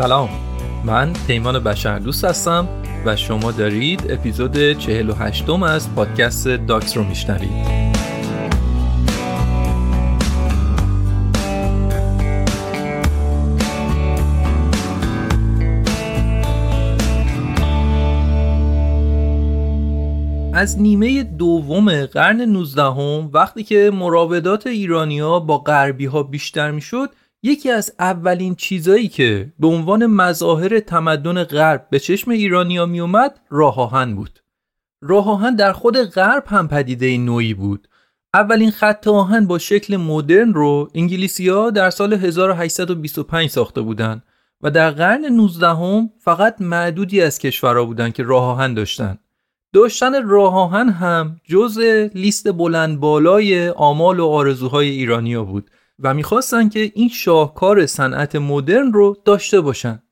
سلام. من پیمان بشردوست هستم و شما دارید اپیزود 48 م از پادکست داکس رو میشنوید. از نیمه دوم قرن 19 هم وقتی که مراودات ایرانیا با غربی ها بیشتر می‌شد یکی از اولین چیزایی که به عنوان مظاهر تمدن غرب به چشم ایرانیا می اومد راه بود. راه آهن در خود غرب هم پدیده نوعی بود. اولین خط آهن با شکل مدرن رو انگلیسی ها در سال 1825 ساخته بودند و در قرن 19 هم فقط معدودی از کشورها بودند که راه آهن داشتند. داشتن راه هم جز لیست بلند بالای آمال و آرزوهای ایرانیا بود و می‌خواستن که این شاهکار صنعت مدرن رو داشته باشن.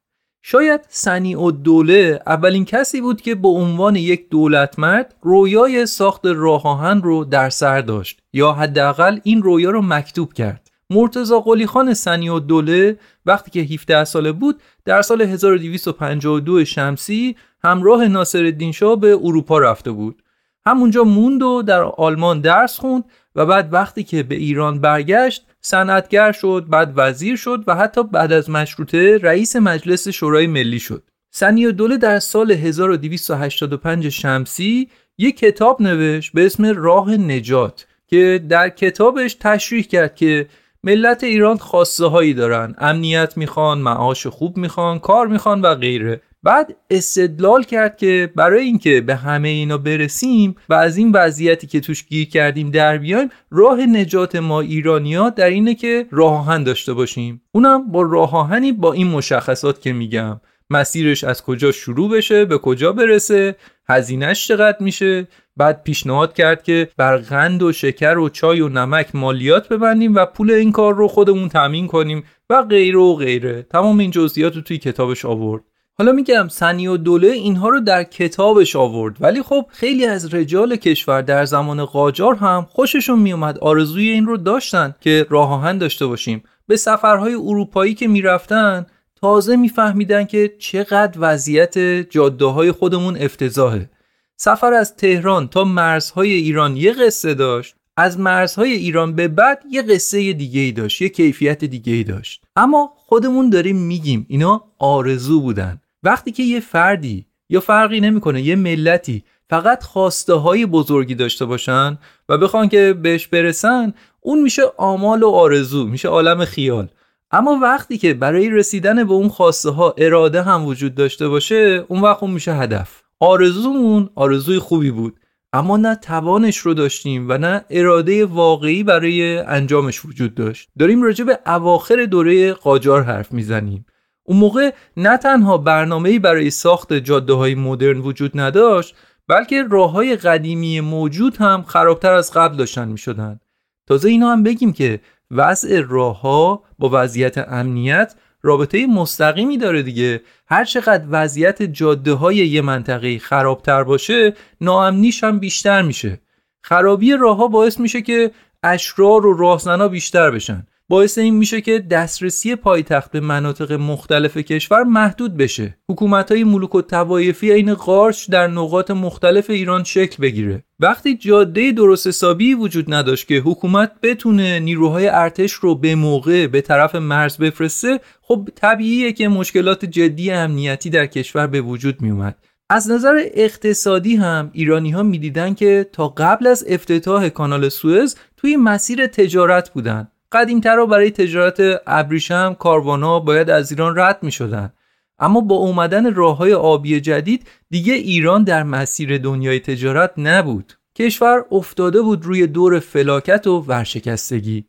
شاید سنی و دوله اولین کسی بود که به عنوان یک دولتمرد رویای ساخت راه آهن رو در سر داشت یا حداقل این رویا رو مکتوب کرد. مرتزا قلی خان سنی و دوله وقتی که 17 ساله بود در سال 1252 شمسی همراه ناصرالدین شاه به اروپا رفته بود همونجا موند و در آلمان درس خوند و بعد وقتی که به ایران برگشت صنعتگر شد بعد وزیر شد و حتی بعد از مشروطه رئیس مجلس شورای ملی شد. سنی دوله در سال 1285 شمسی یک کتاب نوشت به اسم راه نجات که در کتابش تشریح کرد که ملت ایران خواسته هایی دارن امنیت می‌خوان معاش خوب می‌خوان کار می‌خوان و غیره. بعد استدلال کرد که برای اینکه به همه اینا برسیم و از این وضعیتی که توش گیر کردیم در بیایم راه نجات ما ایرانیا در اینه که راه داشته باشیم. اونم با راه با این مشخصات که میگم. مسیرش از کجا شروع بشه به کجا برسه هزینهش چقدر میشه؟ بعد پیشنهاد کرد که بر قند و شکر و چای و نمک مالیات ببندیم و پول این کار رو خودمون تامین کنیم و غیره و غیره. تمام این جزئیات رو توی کتابش آورد. حالا میگم سنی و دوله اینها رو در کتابش آورد ولی خب خیلی از رجال کشور در زمان قاجار هم خوششون میومد آرزوی این رو داشتن که راه آهن داشته باشیم. به سفرهای اروپایی که می‌رفتن تازه میفهمیدن که چقدر وضعیت جاده های خودمون افتضاحه. سفر از تهران تا مرزهای ایران یه قصه داشت از مرزهای ایران به بعد یه قصه دیگه ای داشت یه کیفیت دیگه ای داشت. اما خودمون داریم میگیم اینا آرزو بودن. وقتی که یه فردی یا فرقی نمی‌کنه یه ملتی فقط خواسته های بزرگی داشته باشن و بخوان که بهش برسن اون میشه آمال و آرزو میشه عالم خیال. اما وقتی که برای رسیدن به اون خواسته ها اراده هم وجود داشته باشه اون وقت اون میشه هدف. آرزومون آرزوی خوبی بود اما نه توانش رو داشتیم و نه اراده واقعی برای انجامش وجود داشت. داریم راجع به اواخر دوره قاجار حرف می‌زنیم. اون موقع نه تنها برنامه‌ای برای ساخت جاده های مدرن وجود نداشت بلکه راه های قدیمی موجود هم خرابتر از قبل داشتن می شدن. تازه اینا هم بگیم که وضع راه ها با وضعیت امنیت رابطه مستقیمی داره دیگه. هر چقدر وضعیت جاده های یه منطقه خرابتر باشه ناامنیش هم بیشتر میشه. خرابی راه ها باعث میشه که اشرار و راهزنا بیشتر بشن. باعث این میشه که دسترسی پایتخت به مناطق مختلف کشور محدود بشه. حکومت های ملوک و توایفی این قارچ در نقاط مختلف ایران شکل بگیره. وقتی جاده درست حسابی وجود نداشت که حکومت بتونه نیروهای ارتش رو به موقع به طرف مرز بفرسته خب طبیعیه که مشکلات جدی امنیتی در کشور به وجود میومد. از نظر اقتصادی هم ایرانی ها می‌دیدن که تا قبل از افتتاح کانال سوئز توی مسیر تجارت بودن. قدیمترها برای تجارت ابریشم کاروانا باید از ایران رد می شدن. اما با اومدن راه های آبی جدید دیگه ایران در مسیر دنیای تجارت نبود. کشور افتاده بود روی دور فلاکت و ورشکستگی.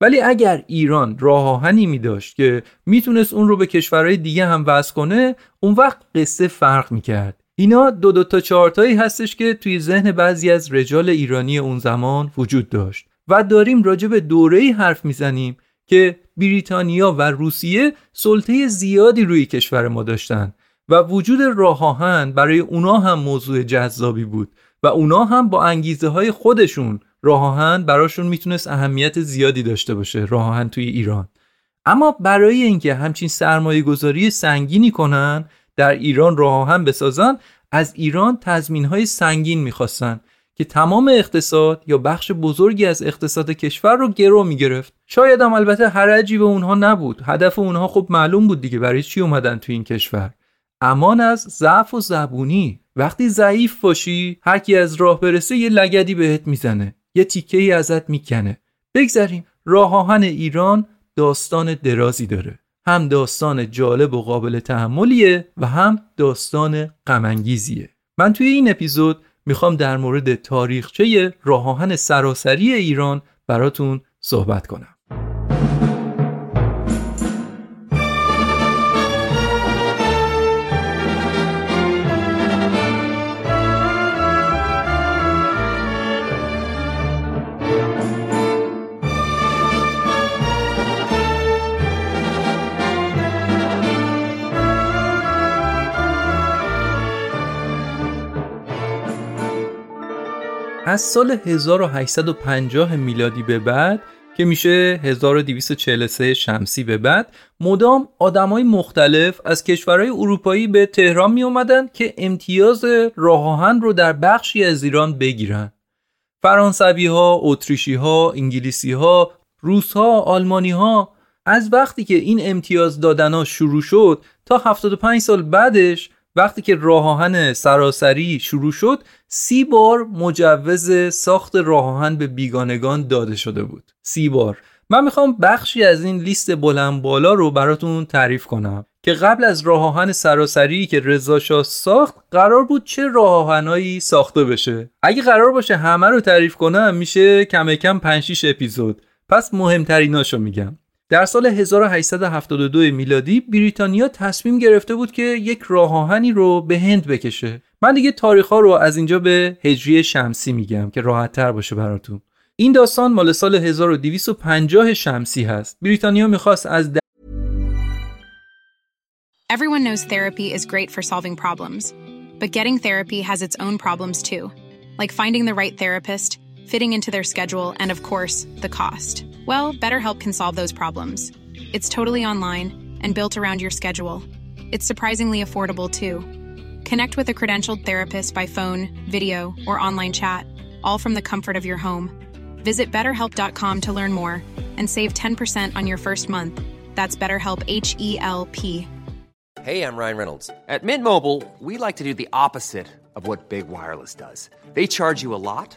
ولی اگر ایران راه آهنی می داشت که می‌تونست اون رو به کشورهای دیگه هم وصل کنه اون وقت قصه فرق می کرد اینا دو دو تا چهارتایی هستش که توی ذهن بعضی از رجال ایرانی اون زمان وجود داشت. و داریم راجع به دوره‌ای حرف می‌زنیم که بریتانیا و روسیه سلطه زیادی روی کشور ما داشتن و وجود راه برای اونا هم موضوع جذابی بود و اونا هم با انگیزه های خودشون راه آهن براشون می‌تونست اهمیت زیادی داشته باشه راه توی ایران. اما برای اینکه همچین سرمایه گذاری سنگینی کنن در ایران راه آهن بسازن از ایران تضمین های سنگین می‌خواستن. که تمام اقتصاد یا بخش بزرگی از اقتصاد کشور رو گرو می‌گرفت. شاید هم البته حرجی به اونها نبود. هدف اونها خب معلوم بود دیگه برای چی اومدن تو این کشور. امان از ضعف و زبونی. وقتی ضعیف باشی هر کی از راه برسه یه لگدی بهت می‌زنه. یه تیکه ای ازت می‌کنه. بگذریم. راه آهن ایران داستان درازی داره. هم داستان جالب و قابل تحملیه و هم داستان غمانگیزیه. من توی این اپیزود می‌خوام در مورد تاریخچه راه آهن سراسری ایران براتون صحبت کنم. از سال 1850 میلادی به بعد که میشه 1243 شمسی به بعد مدام آدمای مختلف از کشورهای اروپایی به تهران می اومدن که امتیاز راه آهن رو در بخشی از ایران بگیرن. فرانسوی ها، اتریشی ها، انگلیسی ها، روس ها، آلمانی ها از وقتی که این امتیاز دادن ها شروع شد تا 75 سال بعدش وقتی که راه سراسری شروع شد سی بار مجوز ساخت راه به بیگانگان داده شده بود. سی بار. من می‌خوام بخشی از این لیست بلند بالا رو براتون تعریف کنم که قبل از راه سراسری که رضا ساخت قرار بود چه راه ساخته بشه. اگه قرار باشه همه رو تعریف کنم میشه کم کم 5 6 اپیزود. پس مهمتریناشو میگم. در سال 1872 میلادی بریتانیا تصمیم گرفته بود که یک راه آهنی رو به هند بکشه. من دیگه تاریخ ها رو از اینجا به هجری شمسی میگم که راحت تر باشه براتون. این داستان مال سال 1250 شمسی هست. بریتانیا می‌خواست از Everyone knows therapy is great for solving problems but getting therapy has its own problems too like finding the right therapist fitting into their schedule and of course the cost Well, BetterHelp can solve those problems. It's totally online and built around your schedule. It's surprisingly affordable, too. Connect with a credentialed therapist by phone, video, or online chat, all from the comfort of your home. Visit betterhelp.com to learn more and save 10% on your first month. That's BetterHelp H E L P. Hey, I'm Ryan Reynolds. At Mint Mobile, we like to do the opposite of what Big Wireless does. They charge you a lot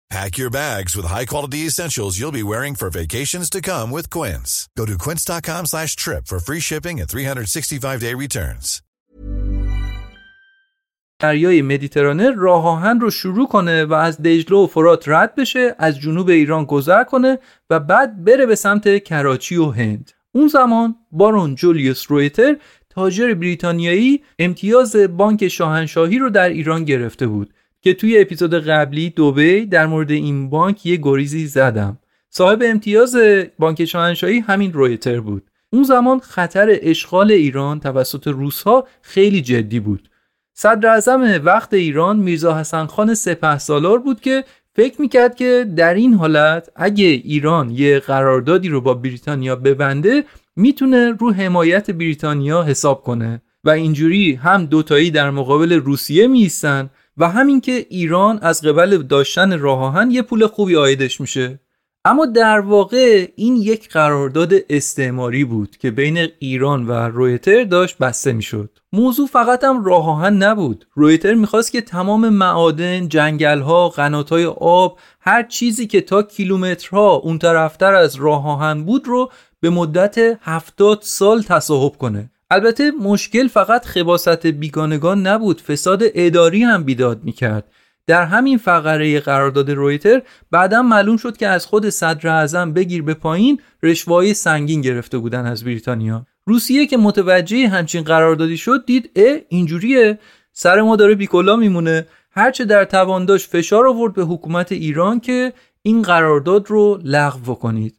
Pack your bags with high-quality essentials you'll be wearing for vacations to come with Quince. Go to quince.com slash trip for free shipping and 365-day returns. دریای مدیترانه راه آهن رو شروع کنه و از دجله و فرات رد بشه از جنوب ایران گذر کنه و بعد بره به سمت کراچی و هند اون زمان بارون جولیوس رویتر تاجر بریتانیایی امتیاز بانک شاهنشاهی رو در ایران گرفته بود که توی اپیزود قبلی دوبی در مورد این بانک یه گریزی زدم. صاحب امتیاز بانک شاهنشاهی همین رویتر بود. اون زمان خطر اشغال ایران توسط روسها خیلی جدی بود. صدر اعظم وقت ایران میرزا حسن خان سپه سالار بود که فکر می‌کرد که در این حالت اگه ایران یه قراردادی رو با بریتانیا ببنده می‌تونه رو حمایت بریتانیا حساب کنه. و اینجوری هم دوتایی در مقابل روسیه میستن و همین که ایران از قبل داشتن راه آهن یه پول خوبی آیدش میشه اما در واقع این یک قرارداد استعماری بود که بین ایران و رویتر داشت بسته می‌شد. موضوع فقط هم راه آهن نبود. رویتر می‌خواست که تمام معادن، جنگلها، قناتهای آب، هر چیزی که تا کیلومترها اون طرفتر از راه آهن بود رو به مدت 70 سال تصاحب کنه. البته مشکل فقط خباست بیگانگان نبود، فساد اداری هم بیداد می‌کرد. در همین فقره قرارداد رویتر بعدا معلوم شد که از خود صدر اعظم بگیر به پایین رشوهای سنگین گرفته بودن از بریتانیا. روسیه که متوجه همچین قراردادی شد دید اه اینجوریه. سر ما داره بیکلا میمونه. هرچه در توان داشت فشار آورد به حکومت ایران که این قرارداد رو لغو کنید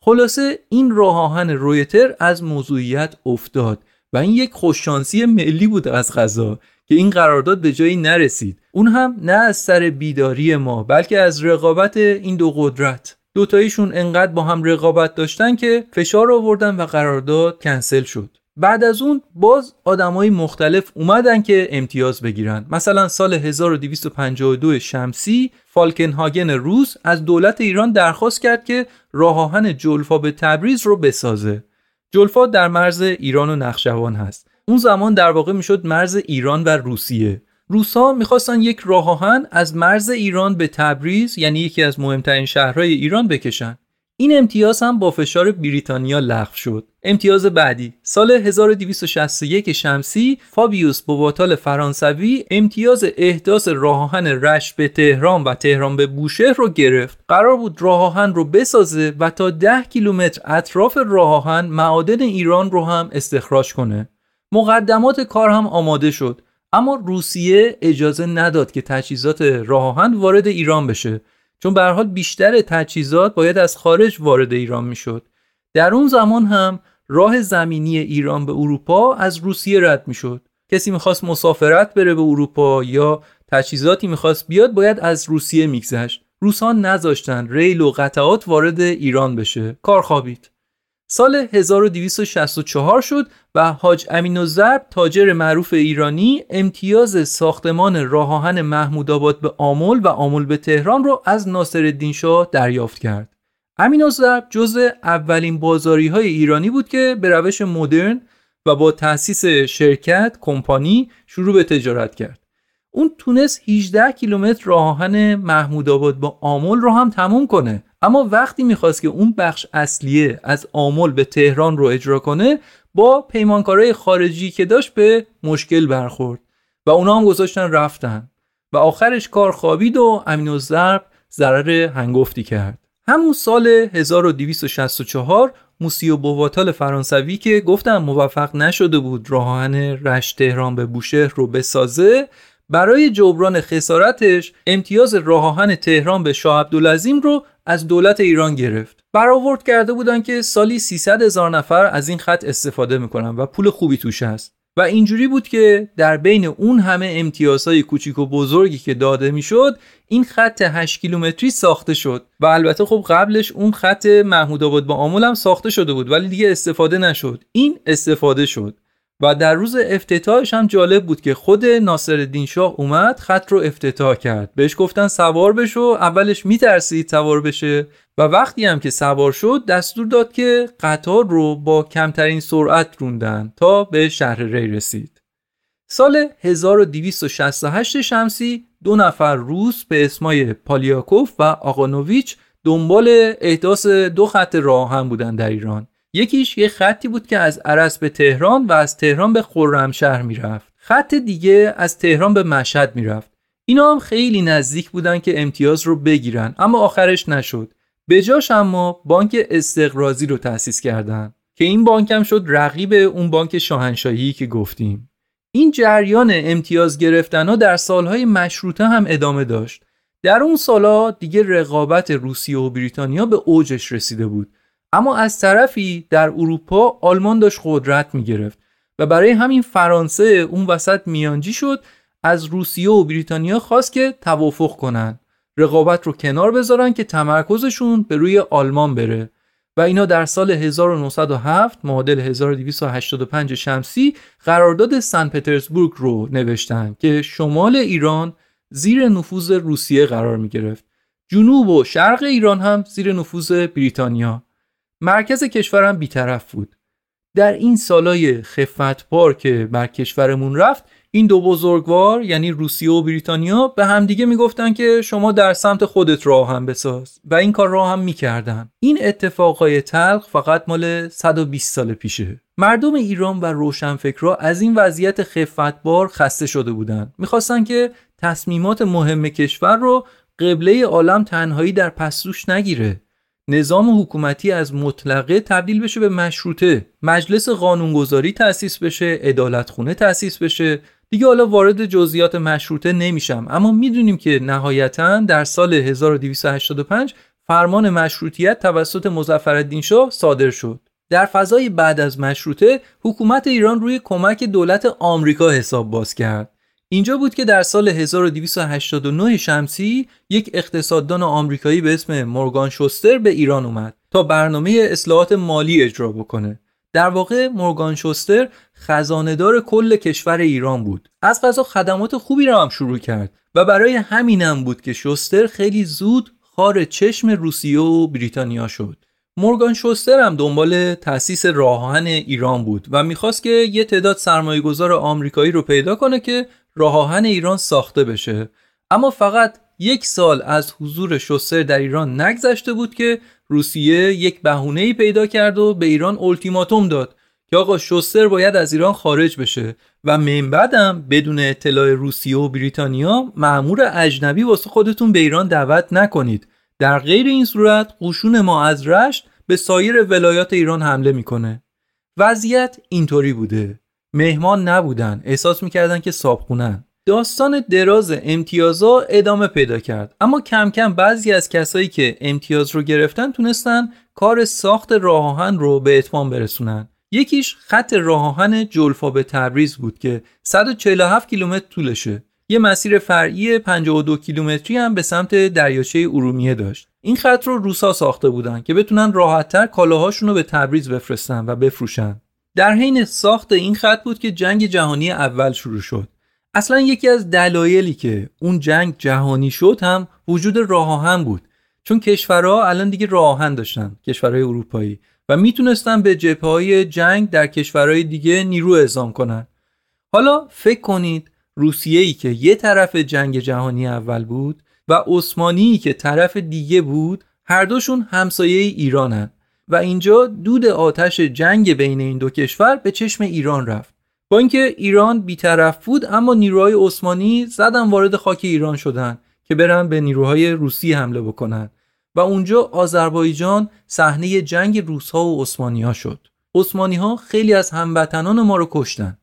خلاصه این راه آهن رویتر از موضوعیت افتاد. و این یک خوششانسی ملی بود از غذا که این قرارداد به جایی نرسید. اون هم نه از سر بیداری ما بلکه از رقابت این دو قدرت. دوتاییشون انقدر با هم رقابت داشتن که فشار آوردن و قرارداد کنسل شد. بعد از اون باز آدمای مختلف اومدن که امتیاز بگیرن. مثلا سال 1252 شمسی فالکنهاگن روس از دولت ایران درخواست کرد که راه آهن جلفا به تبریز رو بسازه. جلفا در مرز ایران و نخشوان هست. اون زمان در واقع می‌شد مرز ایران و روسیه. روسا می‌خواستن یک راه آهن از مرز ایران به تبریز یعنی یکی از مهمترین شهرهای ایران بکشن. این امتیاز هم با فشار بریتانیا لغو شد. امتیاز بعدی سال 1261 شمسی فابیوس بواتال فرانسوی امتیاز احداث راه آهن رش به تهران و تهران به بوشهر رو گرفت. قرار بود راه آهن رو بسازه و تا 10 کیلومتر اطراف راه آهن معادن ایران رو هم استخراج کنه. مقدمات کار هم آماده شد اما روسیه اجازه نداد که تجهیزات راه آهن وارد ایران بشه. چون به حال بیشتر تجهیزات باید از خارج وارد ایران می‌شد. در اون زمان هم راه زمینی ایران به اروپا از روسیه رد می‌شد. کسی می‌خواست مسافرت بره به اروپا یا تجهیزاتی می‌خواست بیاد باید از روسیه میگذشت. روسان نذاشتن ریل و قطعات وارد ایران بشه. کار خوابید. سال 1264 شد و حاج امین الزرب تاجر معروف ایرانی امتیاز ساختمان راه آهن محمود آباد به آمل و آمل به تهران را از ناصرالدین شاه دریافت کرد. امین الزرب جزء اولین بازاری های ایرانی بود که به روش مدرن و با تأسیس شرکت کمپانی شروع به تجارت کرد. اون تونست 18 کیلومتر راه آهن محمود آباد با آمل رو هم تموم کنه اما وقتی می‌خواست که اون بخش اصلیه از آمل به تهران رو اجرا کنه با پیمانکارای خارجی که داشت به مشکل برخورد و اونا هم گذاشتن رفتن و آخرش کار خوابید و امین الضرب ضرر هنگفتی کرد. همون سال 1264 موسیو بواتال فرانسوی که گفتم موفق نشده بود راهن رشت تهران به بوشهر رو بسازه برای جبران خسارتش امتیاز راه تهران به شاه عبدالعظیم رو از دولت ایران گرفت. برآورد کرده بودن که سالی 300 هزار نفر از این خط استفاده می‌کنن و پول خوبی توش هست. و اینجوری بود که در بین اون همه امتیازهای کوچیک و بزرگی که داده می‌شد این خط 8 کیلومتری ساخته شد. و البته خب قبلش اون خط محمود آباد با آمل هم ساخته شده بود ولی دیگه استفاده نشد. این استفاده شد. و در روز افتتاحش هم جالب بود که خود ناصر شاه اومد خط رو افتتاح کرد. بهش گفتن سوار بشو. اولش میترسید سوار بشه و وقتی هم که سوار شد دستور داد که قطار رو با کمترین سرعت روندن تا به شهر ری رسید. سال 1268 شمسی دو نفر روس به اسمای پالیاکوف و آقانوویچ دنبال احداث دو خط راه هم بودن در ایران. یکیش یه خطی بود که از عرس به تهران و از تهران به خرمشهر می‌رفت. خط دیگه از تهران به مشهد می‌رفت. اینا هم خیلی نزدیک بودن که امتیاز رو بگیرن اما آخرش نشد. جاش اما بانک استقرازی رو تأسیس کردن که این بانک هم شد رقیب اون بانک شاهنشاهی که گفتیم. این جریان امتیاز گرفتن ها در سالهای مشروطه هم ادامه داشت. در اون سالها دیگه رقابت روسیه و بریتانیا به اوجش رسیده بود. اما از طرفی در اروپا آلمان داشت قدرت می گرفت و برای همین فرانسه اون وسط میانجی شد از روسیه و بریتانیا خواست که توافق کنن. رقابت رو کنار بذارن که تمرکزشون به روی آلمان بره. و اینا در سال 1907 معادل 1285 شمسی قرارداد سن پترزبورگ رو نوشتن که شمال ایران زیر نفوذ روسیه قرار می گرفت جنوب و شرق ایران هم زیر نفوذ بریتانیا. مرکز کشورم بیطرف بود. در این سالای خفتبار که بر کشورمون رفت این دو بزرگوار یعنی روسیه و بریتانیا به همدیگه می‌گفتن که شما در سمت خودت راه هم بساز و این کار راه هم می‌کردن. این اتفاقای تلخ فقط مال 120 سال پیشه. مردم ایران و روشنفکرا از این وضعیت خفتبار خسته شده بودند می‌خواستن که تصمیمات مهم کشور رو قبله عالم تنهایی در پسروش نگیره. نظام حکومتی از مطلقه تبدیل بشه به مشروطه. مجلس قانونگذاری تأسیس بشه عدالتخونه تأسیس بشه. دیگه حالا وارد جزئیات مشروطه نمیشم. اما می‌دونیم که نهایتا در سال 1285 فرمان مشروطیت توسط مظفرالدین شاه صادر شد. در فضای بعد از مشروطه حکومت ایران روی کمک دولت آمریکا حساب باز کرد. اینجا بود که در سال 1289 شمسی یک اقتصاددان آمریکایی به اسم مورگان شوستر به ایران اومد تا برنامه اصلاحات مالی اجرا بکنه. در واقع مورگان شوستر خزاندار کل کشور ایران بود. از غذا خدمات خوبی را هم شروع کرد و برای همینم بود که شوستر خیلی زود خار چشم روسیه و بریتانیا شد. مورگان شوستر هم دنبال تأسیس راهان ایران بود و می‌خواست که یه تعداد سرمایه گذار آمریکایی رو پیدا کنه که راهان ایران ساخته بشه. اما فقط یک سال از حضور شوستر در ایران نگذشته بود که روسیه یک بهونه پیدا کرد و به ایران التیماتوم داد که آقا شوستر باید از ایران خارج بشه و من بعدم بدون اطلاع روسیه و بریتانیا معمور اجنبی واسه خودتون به ایران دعوت نکنید. در غیر این صورت قشون ما از رشت به سایر ولایات ایران حمله می‌کنه. وضعیت اینطوری بوده. مهمان نبودن. احساس می‌کردن که صابخونن داستان دراز امتیازا ادامه پیدا کرد. اما کم کم بعضی از کسایی که امتیاز رو گرفتن تونستن کار ساخت راه رو به اتمام برسونن. یکیش خط راه جلفا به تبریز بود که 147 کیلومتر طولشه. یه مسیر فرعی 52 کیلومتری هم به سمت دریاچه ارومیه داشت. این خط رو روسا ساخته بودن که بتونن راحتتر کالاهاشون رو به تبریز بفرستن و بفروشن. در حین ساخت این خط بود که جنگ جهانی اول شروع شد. اصلا یکی از دلایلی که اون جنگ جهانی شد هم وجود راه بود. چون کشورها الان دیگه راه داشتن کشورهای اروپایی و می‌تونستن به جبهه های جنگ در کشورهای دیگه نیرو اعزام کنن. حالا فکر کنید روسیه ای که یه طرف جنگ جهانی اول بود و عثمانی که طرف دیگه بود هر دوشون همسایه ایرانن. و اینجا دود آتش جنگ بین این دو کشور به چشم ایران رفت. با اینکه ایران بیطرف بود اما نیروهای عثمانی زدن وارد خاک ایران شدن که برن به نیروهای روسی حمله بکنن. و اونجا آذربایجان صحنه جنگ روسها و عثمانی ها شد. عثمانی ها خیلی از هموطنان ما رو کشتن.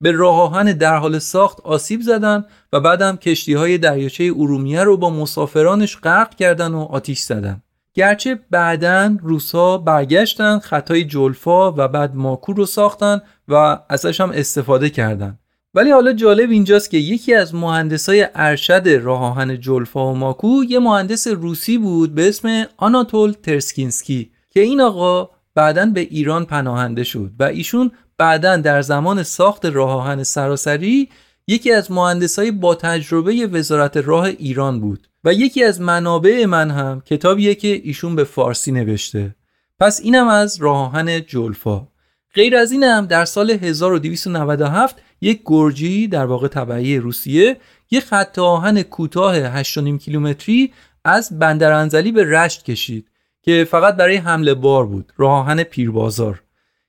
به راه در حال ساخت آسیب زدن و بعدم کشتی های دریاچه ارومیه رو با مسافرانش غرق کردن و آتیش زدن. گرچه بعدا روسا برگشتن خطای جلفا و بعد ماکو رو ساختن و ازش هم استفاده کردن. ولی حالا جالب اینجاست که یکی از مهندسای ارشد راه آهن جلفا و ماکو یه مهندس روسی بود به اسم آناتول ترسکینسکی که این آقا بعدا به ایران پناهنده شد و ایشون بعدا در زمان ساخت راه آهن سراسری یکی از مهندسای با تجربه وزارت راه ایران بود و یکی از منابع من هم کتابیه که ایشون به فارسی نوشته. پس اینم از راه آهن جلفا غیر از اینم در سال 1297 یک گرجی در واقع طبعی روسیه یک خط آهن کوتاه 8.5 کیلومتری از بندرانزلی به رشت کشید که فقط برای حمله بار بود راه آهن پیربازار.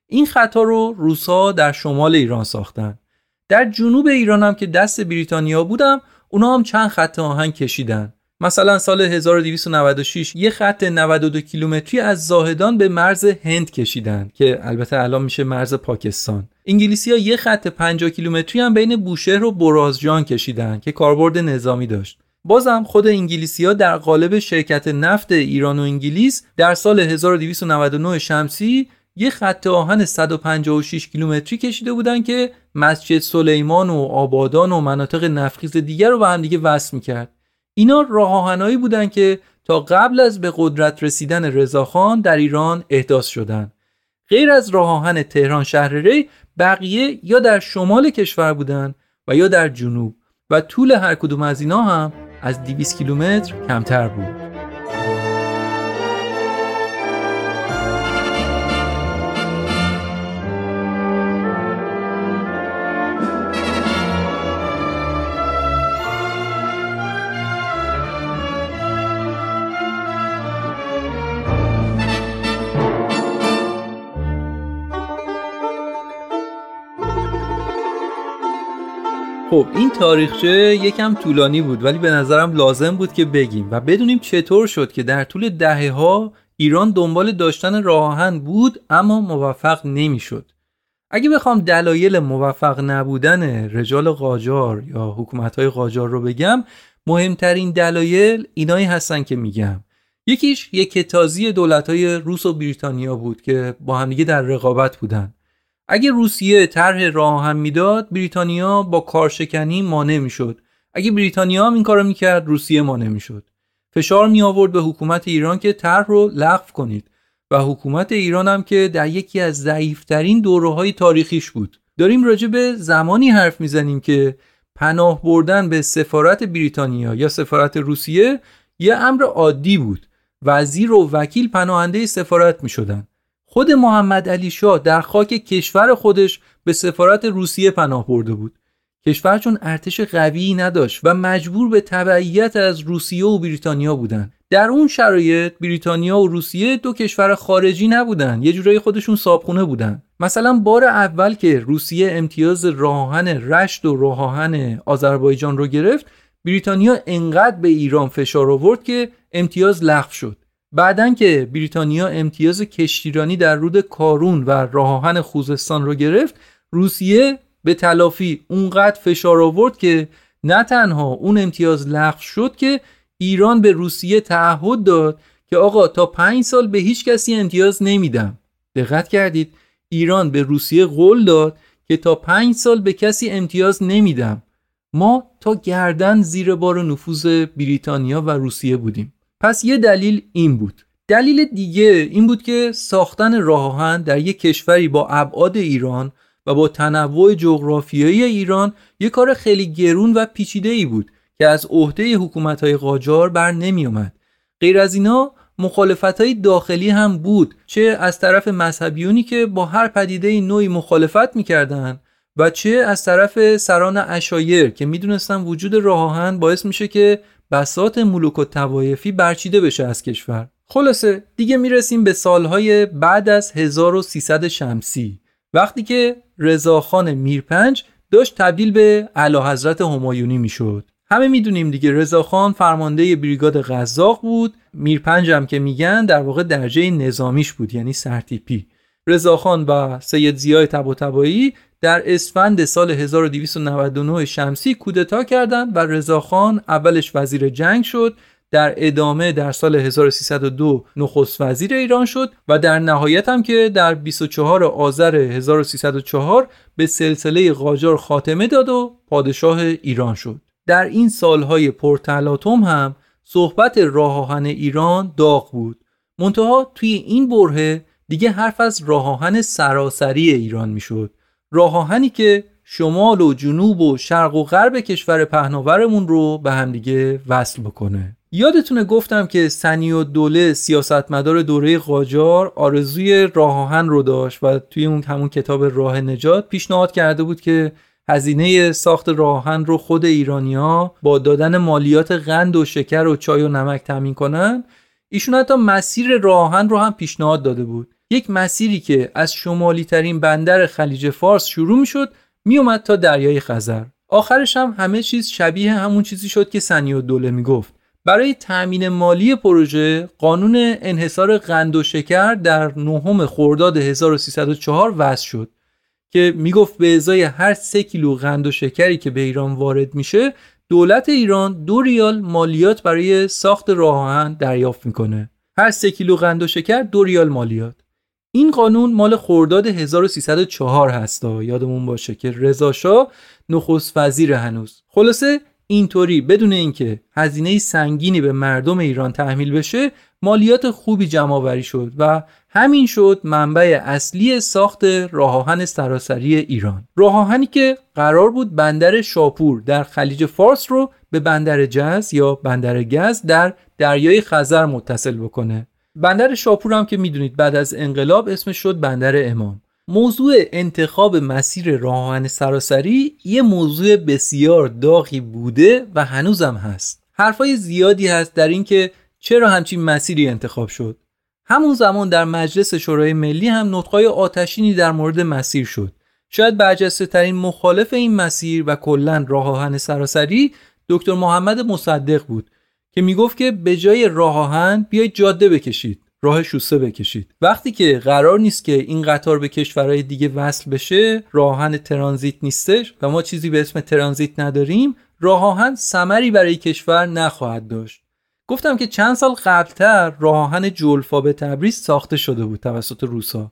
این خطا رو روسا در شمال ایران ساختن. در جنوب ایران هم که دست بریتانیا بودم اونا هم چند خط آهن کشیدن. مثلا سال 1296 یه خط 92 کیلومتری از زاهدان به مرز هند کشیدن که البته الان میشه مرز پاکستان. انگلیسی ها یه خط 50 کیلومتری هم بین بوشهر و برازجان کشیدن که کاربرد نظامی داشت. بازم خود انگلیسی ها در قالب شرکت نفت ایران و انگلیس در سال 1299 شمسی یه خط آهن 156 کیلومتری کشیده بودن که مسجد سلیمان و آبادان و مناطق نفخیز دیگر رو به هم دیگه وصل می‌کرد اینا راه آهنایی بودن که تا قبل از به قدرت رسیدن رضاخان در ایران احداث شدند. غیر از راه آهن تهران شهر ری بقیه یا در شمال کشور بودند و یا در جنوب و طول هر کدوم از اینا هم از 200 کیلومتر کمتر بود. خب این تاریخچه یکم طولانی بود ولی به نظرم لازم بود که بگیم و بدونیم چطور شد که در طول دهه ها ایران دنبال داشتن راه بود اما موفق نمی‌شد. اگه بخوام دلایل موفق نبودن رجال قاجار یا حکومت قاجار رو بگم مهمترین دلایل اینایی هستن که میگم یکیش یک تازی دولت های روس و بریتانیا بود که با همدیگه در رقابت بودن اگه روسیه طرح راه هم می‌داد بریتانیا با کارشکنی مانع می‌شد. اگه بریتانیا هم این کارو می‌کرد روسیه مانع می‌شد. فشار می آورد به حکومت ایران که طرح رو لغو کنید. و حکومت ایران هم که در یکی از ضعیفترین دوره های تاریخیش بود. داریم راجع به زمانی حرف می‌زنیم که پناه بردن به سفارت بریتانیا یا سفارت روسیه یه امر عادی بود. وزیر و وکیل پناهنده سفارت می شدن. خود محمد علی شاه در خاک کشور خودش به سفارت روسیه پناه برده بود. کشور چون ارتش قوی نداشت و مجبور به تبعیت از روسیه و بریتانیا بودند. در اون شرایط بریتانیا و روسیه دو کشور خارجی نبودن یه جورایی خودشون صابخونه بودن. مثلا بار اول که روسیه امتیاز راهن رشت و راهن آذربایجان رو گرفت بریتانیا انقدر به ایران فشار آورد که امتیاز لغو شد. بعدن که بریتانیا امتیاز کشتیرانی در رود کارون و راهن خوزستان رو گرفت روسیه به تلافی اونقدر فشار آورد که نه تنها اون امتیاز لغو شد که ایران به روسیه تعهد داد که آقا تا پنج سال به هیچ کسی امتیاز نمیدم. دقت کردید ایران به روسیه قول داد که تا پنج سال به کسی امتیاز نمیدم. ما تا گردن زیر بار نفوذ بریتانیا و روسیه بودیم. پس یه دلیل این بود دلیل دیگه این بود که ساختن راه در یک کشوری با ابعاد ایران و با تنوع جغرافیایی ایران یک کار خیلی گرون و پیچیده ای بود که از عهده حکومت های قاجار بر نمی اومد. غیر از اینا مخالفت های داخلی هم بود چه از طرف مذهبیونی که با هر پدیده نوعی مخالفت می‌کردن و چه از طرف سران اشایر که می‌دونستن وجود راهان باعث میشه که بسات ملوک و توایفی برچیده بشه از کشور. خلاصه دیگه می‌رسیم به سالهای بعد از 1300 شمسی. وقتی که رضاخان میرپنج داشت تبدیل به اعلی حضرت همایونی می‌شد. همه می‌دونیم دیگه رضاخان فرمانده بریگاد غزاق بود. میرپنج هم که میگن در واقع درجه نظامیش بود یعنی سرتیپی. رضاخان و سید زیای تبا در اسفند سال 1299 شمسی کودتا کردند و رضاخان اولش وزیر جنگ شد در ادامه در سال 1302 نخست وزیر ایران شد و در نهایت هم که در 24 آذر 1304 به سلسله قاجار خاتمه داد و پادشاه ایران شد. در این سالهای پرتلاتم هم صحبت راه ایران داغ بود. منتها توی این بره دیگه حرف از راه سراسری ایران می‌شد. راه که شمال و جنوب و شرق و غرب کشور پهناورمون رو به همدیگه وصل بکنه. یادتونه گفتم که سنی و دوله سیاستمدار دوره قاجار آرزوی راه رو داشت و توی اون همون کتاب راه نجات پیشنهاد کرده بود که هزینه ساخت راهن رو خود ایرانیا با دادن مالیات قند و شکر و چای و نمک تامین کنن. ایشون حتی مسیر راهن رو هم پیشنهاد داده بود. یک مسیری که از شمالی ترین بندر خلیج فارس شروع می شد می اومد تا دریای خزر آخرش هم همه چیز شبیه همون چیزی شد که سنی و دوله می گفت برای تأمین مالی پروژه قانون انحصار قند و شکر در نهم خرداد 1304 وضع شد که می‌گفت به ازای هر سه کیلو قند و شکری که به ایران وارد میشه دولت ایران دو ریال مالیات برای ساخت راه آهن دریافت می‌کنه. هر سه کیلو قند و شکر دو ریال مالیات. این قانون مال خرداد 1304 هستا یادمون باشه که رضا شاه نخست وزیر هنوز. خلاصه اینطوری بدون اینکه هزینه سنگینی به مردم ایران تحمیل بشه مالیات خوبی جمع آوری شد و همین شد منبع اصلی ساخت راهآهن سراسری ایران. راهآهنی که قرار بود بندر شاپور در خلیج فارس رو به بندر جز یا بندر گز در دریای خزر متصل بکنه. بندر شاپور هم که می‌دونید بعد از انقلاب اسمش شد بندر امام. موضوع انتخاب مسیر راهآهن سراسری یه موضوع بسیار داغی بوده و هنوزم هست. حرفای زیادی هست در اینکه چرا همچین مسیری انتخاب شد. همون زمان در مجلس شورای ملی هم نطقای آتشینی در مورد مسیر شد. شاید برجسته ترین مخالف این مسیر و کلا راه سراسری دکتر محمد مصدق بود. که می‌گفت که به جای راه آهن بیایید جاده بکشید راه شوسه بکشید. وقتی که قرار نیست که این قطار به کشورهای دیگه وصل بشه راه آهن ترانزیت نیستش و ما چیزی به اسم ترانزیت نداریم راه آهن ثمری برای کشور نخواهد داشت. گفتم که چند سال قبلتر راه آهن جلفا به تبریز ساخته شده بود توسط روسا.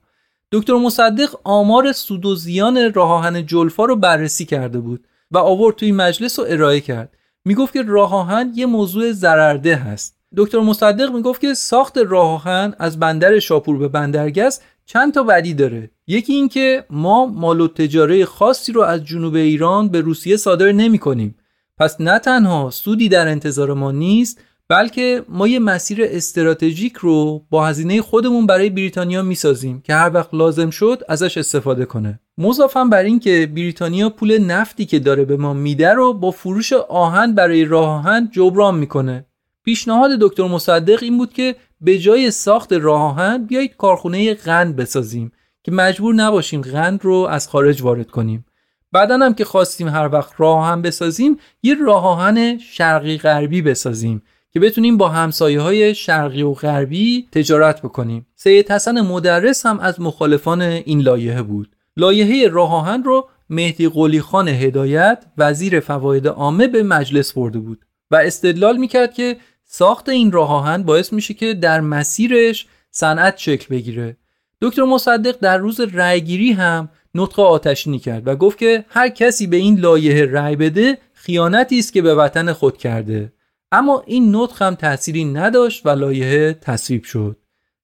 دکتر مصدق آمار سود و زیان راه آهن جلفا رو بررسی کرده بود و آورد توی مجلس رو ارائه کرد. می‌گفت که راه آهن یه موضوع ضررده هست. دکتر مصدق می‌گفت که ساخت راه آهن از بندر شاپور به بندرگس چند تا بدی داره. یکی اینکه ما مال و تجاره خاصی رو از جنوب ایران به روسیه صادر نمی کنیم. پس نه تنها سودی در انتظار ما نیست بلکه ما یه مسیر استراتژیک رو با هزینه خودمون برای بریتانیا می‌سازیم که هر وقت لازم شد ازش استفاده کنه. مضافا بر این که بریتانیا پول نفتی که داره به ما میده رو با فروش آهن برای راه آهن جبران می‌کنه. پیشنهاد دکتر مصدق این بود که به جای ساخت راه آهن بیایید کارخونه قند بسازیم که مجبور نباشیم قند رو از خارج وارد کنیم. بعدا هم که خواستیم هر وقت راه آهن بسازیم یه راه آهن شرقی غربی بسازیم که بتونیم با همسایه های شرقی و غربی تجارت بکنیم. سید حسن مدرس هم از مخالفان این لایحه بود. لایحه راه آهن رو مهدی قلی خان هدایت وزیر فواید عامه به مجلس برده بود و استدلال می‌کرد که ساخت این راه آهن باعث میشه که در مسیرش صنعت شکل بگیره. دکتر مصدق در روز رأیگیری هم نطق آتشینی کرد و گفت که هر کسی به این لایحه رأی بده خیانتی است که به وطن خود کرده. اما این نطق هم تأثیری نداشت و لایحه تصویب شد.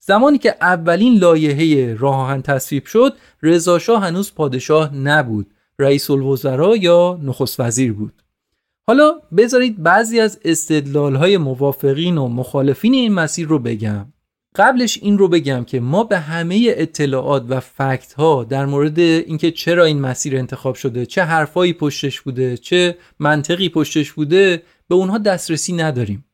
زمانی که اولین لایحه راه آهن تصویب شد رضا هنوز پادشاه نبود. رئیس الوزراء یا نخست وزیر بود. حالا بذارید بعضی از استدلال های موافقین و مخالفین این مسیر رو بگم. قبلش این رو بگم که ما به همه اطلاعات و فکت ها در مورد اینکه چرا این مسیر انتخاب شده چه حرفایی پشتش بوده چه منطقی پشتش بوده به اونها دسترسی نداریم.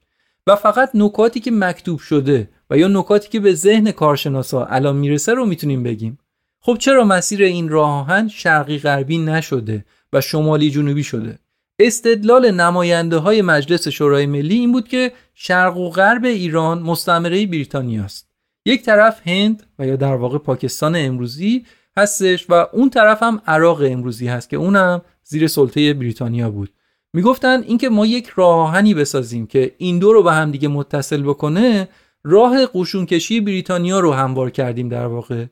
و فقط نکاتی که مکتوب شده و یا نکاتی که به ذهن کارشناسا الان می‌رسه رو می‌تونیم بگیم. خب چرا مسیر این راه آهن شرقی غربی نشده و شمالی جنوبی شده؟ استدلال نماینده های مجلس شورای ملی این بود که شرق و غرب ایران مستعمره بریتانیا است یک طرف هند و یا در واقع پاکستان امروزی هستش و اون طرف هم عراق امروزی هست که اونم زیر سلطه بریتانیا بود. می‌گفتن اینکه ما یک راه آهنی بسازیم که این دو رو به هم دیگه متصل بکنه راه قشون کشی بریتانیا رو هموار کردیم در واقع.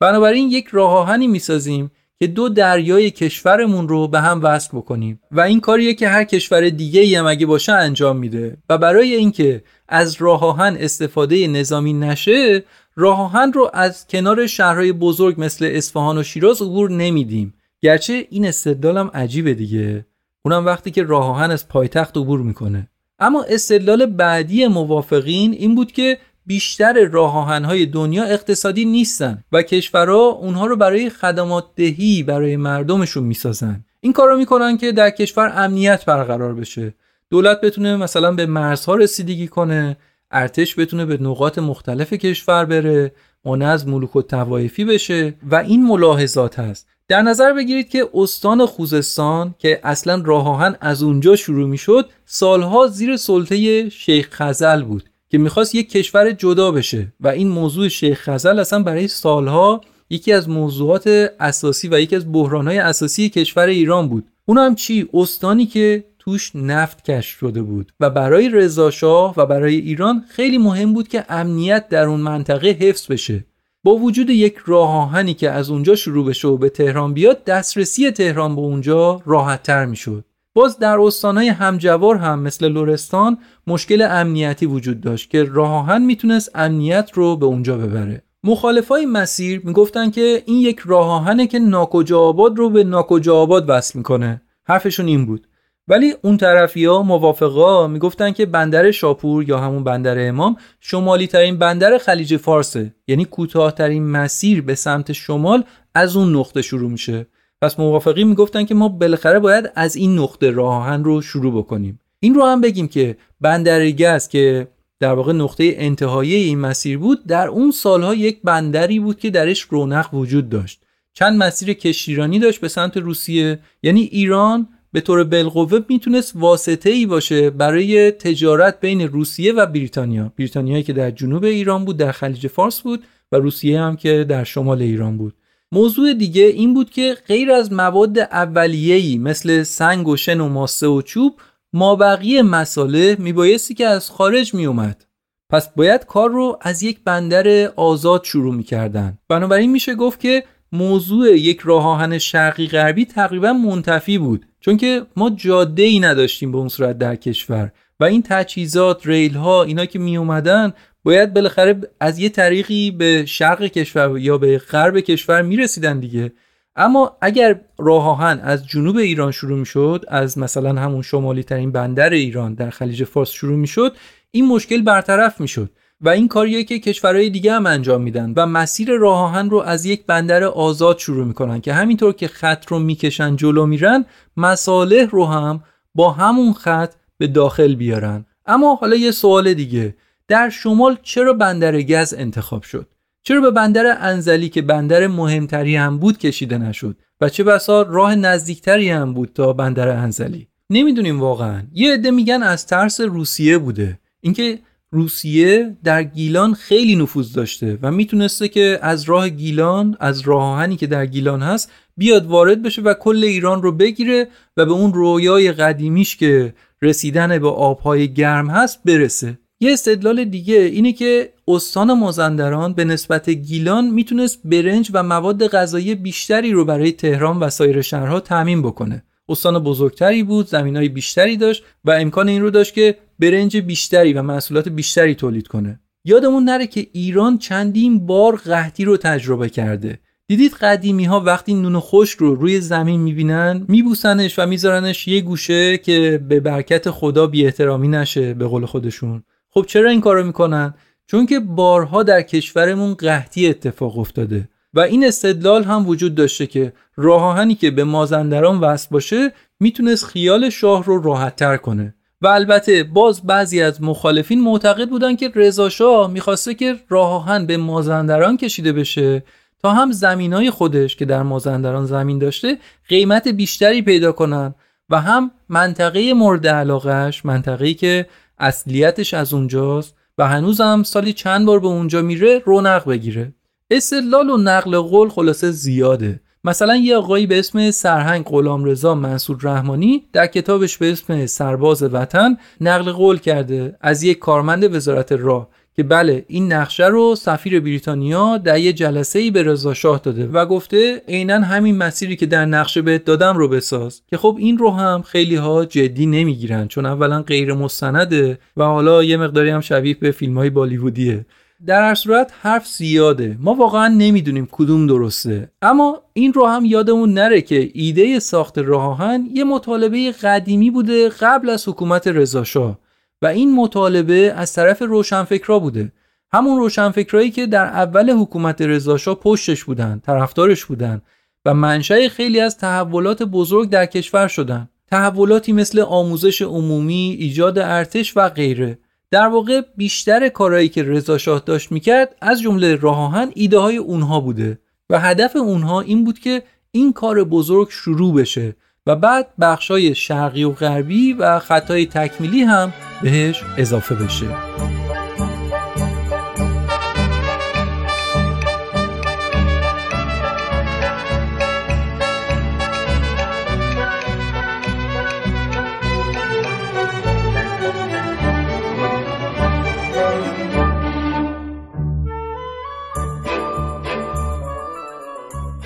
بنابراین یک راه آهنی می‌سازیم که دو دریای کشورمون رو به هم وصل بکنیم. و این کاریه که هر کشور دیگه هم اگه باشه انجام میده. و برای اینکه از راه آهن استفاده نظامی نشه راه آهن رو از کنار شهرهای بزرگ مثل اصفهان و شیراز عبور نمیدیم. گرچه این استدلالم عجیبه دیگه. اونم وقتی که راه آهن از پایتخت عبور می‌کنه. اما استدلال بعدی موافقین این بود که بیشتر راه آهنهای دنیا اقتصادی نیستن و کشورها اونها رو برای خدمات دهی برای مردمشون می‌سازن. این کار رو می‌کنن که در کشور امنیت برقرار بشه. دولت بتونه مثلا به مرزها رسیدگی کنه ارتش بتونه به نقاط مختلف کشور بره. مانع از ملوک و توایفی بشه و این ملاحظات هست. در نظر بگیرید که استان خوزستان که اصلا راه از اونجا شروع می‌شد سالها زیر سلطه شیخ خزل بود که می‌خواست یک کشور جدا بشه و این موضوع شیخ خزل اصلا برای سالها یکی از موضوعات اساسی و یکی از بحرانهای اساسی کشور ایران بود. اون هم چی؟ استانی که توش نفت کشف شده بود. و برای رضاشاه و برای ایران خیلی مهم بود که امنیت در اون منطقه حفظ بشه. با وجود یک راه آهنی که از اونجا شروع بشه و به تهران بیاد دسترسی تهران به اونجا راحت تر می‌شد. باز در استانهای همجوار هم مثل لورستان مشکل امنیتی وجود داشت که راه آهن می‌تونست امنیت رو به اونجا ببره. مخالفای مسیر می‌گفتن که این یک راه آهنه که ناکجا آباد رو به ناکجا آباد وصل می‌کنه. حرفشون این بود. ولی اون طرفی ها موافقا می‌گفتن که بندر شاپور یا همون بندر امام شمالی ترین بندر خلیج فارسه یعنی کوتاهترین مسیر به سمت شمال از اون نقطه شروع میشه. پس موافقی می‌گفتن که ما بالاخره باید از این نقطه راه آهن رو شروع بکنیم. این رو هم بگیم که بندر گز که در واقع نقطه انتهایی این مسیر بود در اون سالها یک بندری بود که درش رونق وجود داشت. چند مسیر کشتیرانی داشت به سمت روسیه یعنی ایران به طور بالقوه می‌تونست واسطه ای باشه برای تجارت بین روسیه و بریتانیا. بریتانیایی که در جنوب ایران بود در خلیج فارس بود و روسیه هم که در شمال ایران بود. موضوع دیگه این بود که غیر از مواد اولیه‌ای مثل سنگ و شن و ماسه و چوب ما بقیه مساله میبایستی که از خارج میومد پس باید کار رو از یک بندر آزاد شروع می‌کردن. بنابراین میشه گفت که موضوع یک راه آهن شرقی غربی تقریبا منتفی بود چون که ما جاده ای نداشتیم به اون صورت در کشور و این تجهیزات ریل ها اینا که می اومدن باید بالاخره از یه طریقی به شرق کشور یا به غرب کشور می رسیدن دیگه. اما اگر راه آهن از جنوب ایران شروع می شد از مثلا همون شمالی ترین بندر ایران در خلیج فارس شروع می شد این مشکل برطرف می شد و این کاریه که کشورهای دیگه هم انجام میدن و مسیر راه آهن رو از یک بندر آزاد شروع می‌کنن که همینطور که خط رو می‌کشن جلو میرن مصالح رو هم با همون خط به داخل بیارن. اما حالا یه سوال دیگه. در شمال چرا بندر گز انتخاب شد؟ چرا به بندر انزلی که بندر مهمتری هم بود کشیده نشد؟ و چه بسا راه نزدیکتری هم بود تا بندر انزلی؟ نمی‌دونیم واقعا. یه عده میگن از ترس روسیه بوده. اینکه روسیه در گیلان خیلی نفوذ داشته و می‌تونسته که از راه گیلان از راه آهنی که در گیلان هست بیاد وارد بشه و کل ایران رو بگیره و به اون رویای قدیمیش که رسیدن به آبهای گرم هست برسه. یه استدلال دیگه اینه که استان مازندران به نسبت گیلان می‌تونست برنج و مواد غذایی بیشتری رو برای تهران و سایر شهرها تامین بکنه. استان بزرگتری بود زمینای بیشتری داشت و امکان این رو داشت که برنج بیشتری و محصولات بیشتری تولید کنه. یادمون نره که ایران چندین بار قحطی رو تجربه کرده. دیدید قدیمی ها وقتی نون خوش رو روی زمین می‌بینن میبوسنش و میذارنش یه گوشه که به برکت خدا بی احترامی نشه به قول خودشون. خب چرا این کارو می‌کنن؟ چون که بارها در کشورمون قحطی اتفاق افتاده. و این استدلال هم وجود داشته که راه آهنی که به مازندران وصل باشه می‌تونست خیال شاه رو راحت کنه. و البته باز بعضی از مخالفین معتقد بودن که رضا شاه می‌خواسته که راه آهن به مازندران کشیده بشه تا هم زمینای خودش که در مازندران زمین داشته قیمت بیشتری پیدا کنن و هم منطقه مورد علاقهش منطقه‌ای که اصلیتش از اونجاست و هنوز هم سالی چند بار به اونجا میره رونق بگیره. استدلال و نقل قول خلاصه زیاده. مثلا یه آقایی به اسم سرهنگ غلامرضا منصور رحمانی در کتابش به اسم سرباز وطن نقل قول کرده از یک کارمند وزارت راه که بله این نقشه رو سفیر بریتانیا در یه جلسه ای به رضا شاه داده و گفته عینا همین مسیری که در نقشه بهت دادم رو بساز. که خب این رو هم خیلی ها جدی نمی‌گیرن چون اولا غیر مستنده و حالا یه مقداری هم شبیه به فیلم های بالیوودیه. در هر صورت حرف زیاده. ما واقعا نمی‌دونیم کدوم درسته. اما این رو هم یادمون نره که ایده ساخت راه یه مطالبه قدیمی بوده قبل از حکومت رضاشاه و این مطالبه از طرف روشنفکرا بوده. همون روشنفکرایی که در اول حکومت رضاشاه پشتش بودن طرفدارش بودن و منشأ خیلی از تحولات بزرگ در کشور شدن. تحولاتی مثل آموزش عمومی ایجاد ارتش و غیره. در واقع بیشتر کارهایی که رضا شاه داشت می‌کرد از جمله راه آهن ایده های اونها بوده و هدف اونها این بود که این کار بزرگ شروع بشه و بعد بخشای شرقی و غربی و خطای تکمیلی هم بهش اضافه بشه.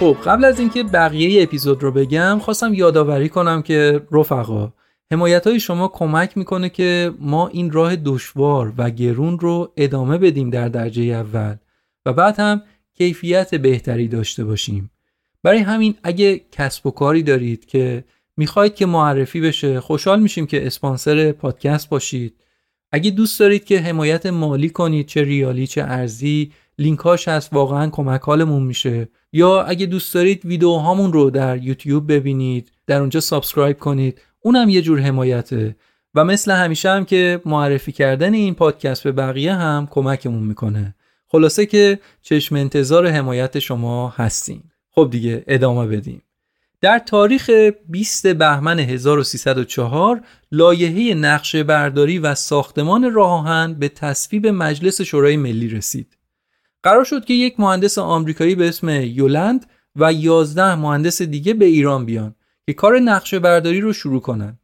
خب قبل از اینکه بقیه اپیزود رو بگم خواستم یادآوری کنم که رفقا حمایت های شما کمک می‌کنه که ما این راه دشوار و گرون رو ادامه بدیم در درجه اول و بعد هم کیفیت بهتری داشته باشیم. برای همین اگه کسب و کاری دارید که می‌خواید که معرفی بشه خوشحال میشیم که اسپانسر پادکست باشید. اگه دوست دارید که حمایت مالی کنید چه ریالی چه ارزی لینکاش هست واقعا کمک حالمون میشه. یا اگه دوست دارید ویدیوهامون رو در یوتیوب ببینید در اونجا subscribe کنید اونم یه جور حمایته. و مثل همیشه هم که معرفی کردن این پادکست به بقیه هم کمکمون می‌کنه. خلاصه که چشم انتظار حمایت شما هستیم. خب دیگه ادامه بدیم. در تاریخ 20 بهمن 1304 لایحه نقشه برداری و ساختمان راه آهن به تصویب مجلس شورای ملی رسید. قرار شد که یک مهندس آمریکایی به اسم یولند و 11 مهندس دیگه به ایران بیان که کار نقشه برداری رو شروع کنن.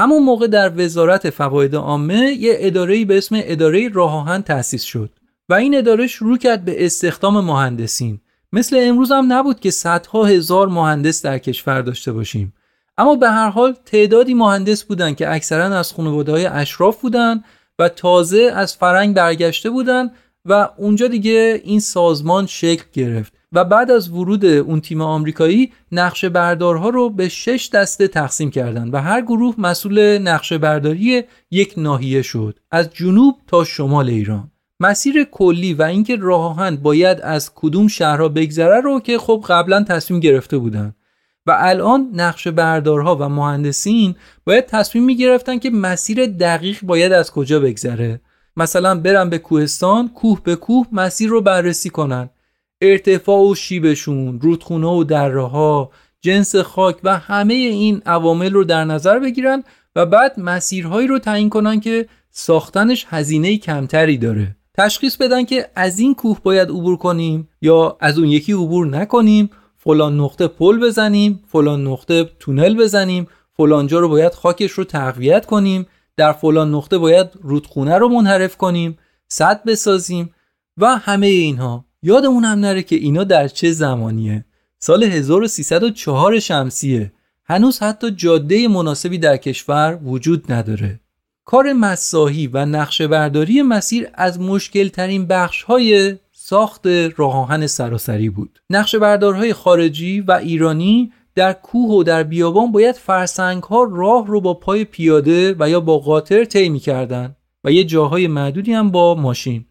همون موقع در وزارت فواید عامه یه اداره به اسم اداره راه آهن تأسیس شد و این اداره شروع کرد به استخدام مهندسین مثل امروز هم نبود که صدها هزار مهندس در کشور داشته باشیم اما به هر حال تعدادی مهندس بودند که اکثرا از خانواده های اشراف بودند و تازه از فرنگ برگشته بودند و اونجا دیگه این سازمان شکل گرفت و بعد از ورود اون تیم آمریکایی نقشه بردارها رو به شش دسته تقسیم کردند و هر گروه مسئول نقشه برداری یک ناحیه شد از جنوب تا شمال ایران. مسیر کلی و اینکه راه آهن باید از کدوم شهرها بگذره رو که خب قبلا تصمیم گرفته بودن. و الان نقش بردارها و مهندسین باید تصمیم می گرفتن که مسیر دقیق باید از کجا بگذره. مثلا برن به کوهستان کوه به کوه مسیر رو بررسی کنن. ارتفاع و شیبشون رودخونه و دره ها جنس خاک و همه این عوامل رو در نظر بگیرن و بعد مسیرهایی رو تعیین کنن که ساختنش هزینه کمتری داره. تشخیص بدن که از این کوه باید عبور کنیم یا از اون یکی عبور نکنیم. فلان نقطه پل بزنیم فلان نقطه تونل بزنیم فلان جا رو باید خاکش رو تقویت کنیم. در فلان نقطه باید رودخونه رو منحرف کنیم صد بسازیم و همه اینها. یادمون هم نره که اینا در چه زمانیه. سال 1304 شمسیه. هنوز حتی جاده مناسبی در کشور وجود نداره. کار مساحی و نقشه برداری مسیر از مشکل ترین بخش های ساخت راه سراسری بود. نقشه بردارهای خارجی و ایرانی در کوه و در بیابان باید فرسنگ ها راه رو با پای پیاده و یا با قاطر طی می‌کردند و یه جاهای معدودی هم با ماشین.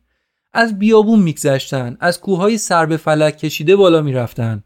از بیابون میگذشتن، از کوههای سر به فلک کشیده بالا می‌رفتن.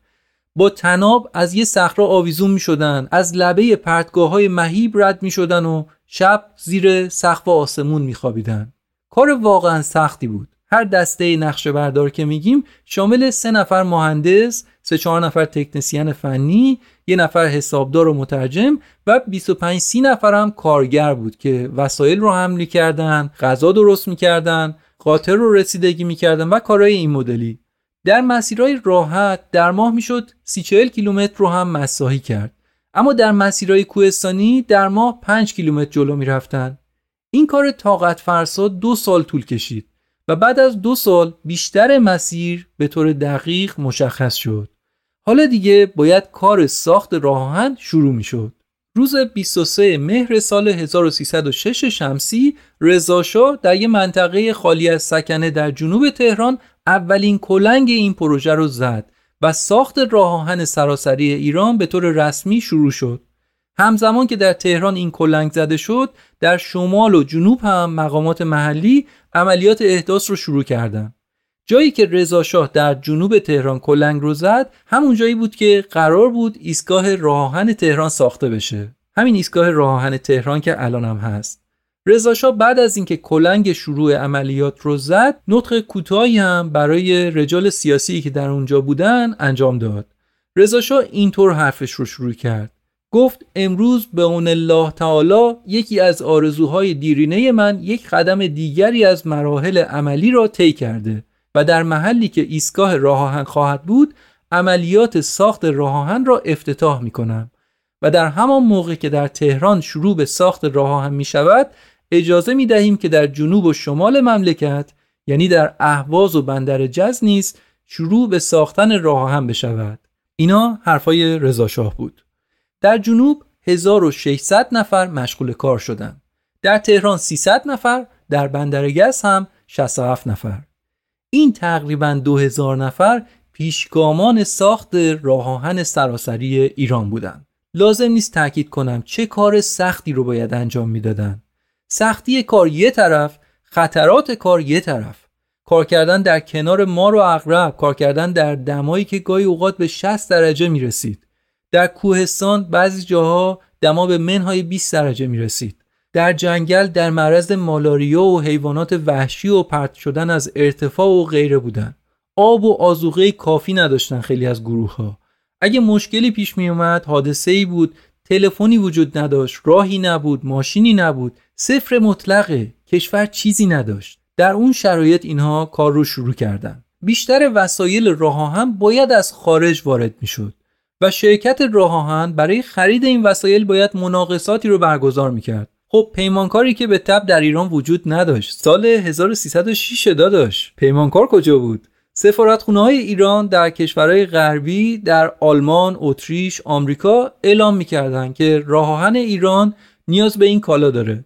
با تناب از یه صخره آویزون می شدن از لبه پرتگاه های مهیب رد می شدن و شب زیر سقف آسمون میخوابیدن کار واقعا سختی بود هر دسته نقشه بردار که میگیم شامل سه نفر مهندس سه چهار نفر تکنسین فنی یه نفر حسابدار و مترجم و 25 سی نفر هم کارگر بود که وسایل رو حمل کردن غذا درست می‌کردن قاطر رو رسیدگی می‌کردن و کارهای این مدلی. در مسیرهای راحت در ماه می‌شد سی کیلومتر رو هم مساحی کرد. اما در مسیرهای کوهستانی در ماه 5 کیلومتر جلو می‌رفتند این کار طاقت فرسا دو سال طول کشید. و بعد از دو سال بیشتر مسیر به طور دقیق مشخص شد حالا دیگه باید کار ساخت راه شروع می شد. روز 23 مهر سال 1306 شمسی رضاشاه در یک منطقه خالی از سکنه در جنوب تهران اولین کلنگ این پروژه رو زد و ساخت راه آهن سراسری ایران به طور رسمی شروع شد. همزمان که در تهران این کلنگ زده شد، در شمال و جنوب هم مقامات محلی عملیات احداث رو شروع کردند. جایی که رضا شاه در جنوب تهران کلنگ رو زد، همون جایی بود که قرار بود ایستگاه راه آهن تهران ساخته بشه. همین ایستگاه راه آهن تهران که الان هم هست. رضاشاه بعد از اینکه کلنگ شروع عملیات رو زد نطق کوتاهی هم برای رجال سیاسی که در اونجا بودن انجام داد رضاشاه اینطور حرفش رو شروع کرد گفت امروز به اون الله تعالی یکی از آرزوهای دیرینه من یک قدم دیگری از مراحل عملی را طی کرده و در محلی که ایستگاه راه آهن خواهد بود عملیات ساخت راه آهن را افتتاح می کنم و در همان موقع که در تهران شروع به ساخت راه آهن می شود اجازه می دهیم که در جنوب و شمال مملکت یعنی در اهواز و بندر جز نیز شروع به ساختن راه هم بشود. اینا حرفای رضا شاه بود. در جنوب 1600 نفر مشغول کار شدند. در تهران 300 نفر در بندر گز هم 67 نفر. این تقریبا 2000 نفر پیشگامان ساخت راه آهن سراسری ایران بودند. لازم نیست تاکید کنم چه کار سختی رو باید انجام می‌دادند. سختی کار یه طرف خطرات کار یه طرف. کار کردن در کنار مار و اغرب کار کردن در دمایی که گاهی اوقات به 60 درجه می رسید در کوهستان بعضی جاها دما به منهای 20 درجه می رسید در جنگل در معرض مالاریا و حیوانات وحشی و پرت شدن از ارتفاع و غیره بودن. آب و آزوغه کافی نداشتن خیلی از گروه ها اگه مشکلی پیش می اومد حادثه ای بود تلفنی وجود نداشت راهی نبود ماشینی نبود صفر مطلقه کشور چیزی نداشت. در اون شرایط اینها کار رو شروع کردن. بیشتر وسایل راه هم باید از خارج وارد می‌شد. و شرکت راه برای خرید این وسایل باید مناقصاتی رو برگزار می‌کرد. خب پیمانکاری که به تب در ایران وجود نداشت. سال 1306 داداش. پیمانکار کجا بود؟ سفارتخونه های ایران در کشورهای غربی در آلمان، اتریش، آمریکا اعلام می‌کردند که راه ایران نیاز به این کالا داره.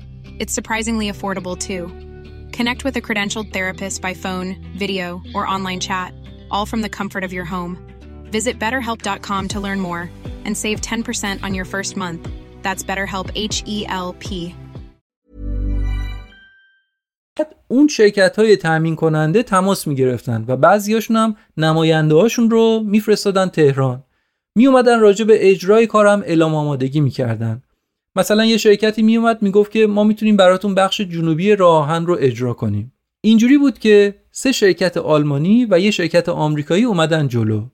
It's surprisingly affordable too. Connect with a credentialed therapist by phone, video, or online chat, all from the comfort of your home. Visit betterhelp.com to learn more and save 10% on your first month. That's BetterHelp H E L P. اون شرکت های تأمین کننده تماس می گرفتن و بعضیاشون هم نماینده هاشون رو میفرستادن تهران می اومدن راجع به اجرای کارم اعلام آمادگی می‌کردن مثلا یه شرکتی میومد می‌گفت که ما می‌تونیم براتون بخش جنوبی راهن رو اجرا کنیم. اینجوری بود که سه شرکت آلمانی و یه شرکت آمریکایی اومدن جلو.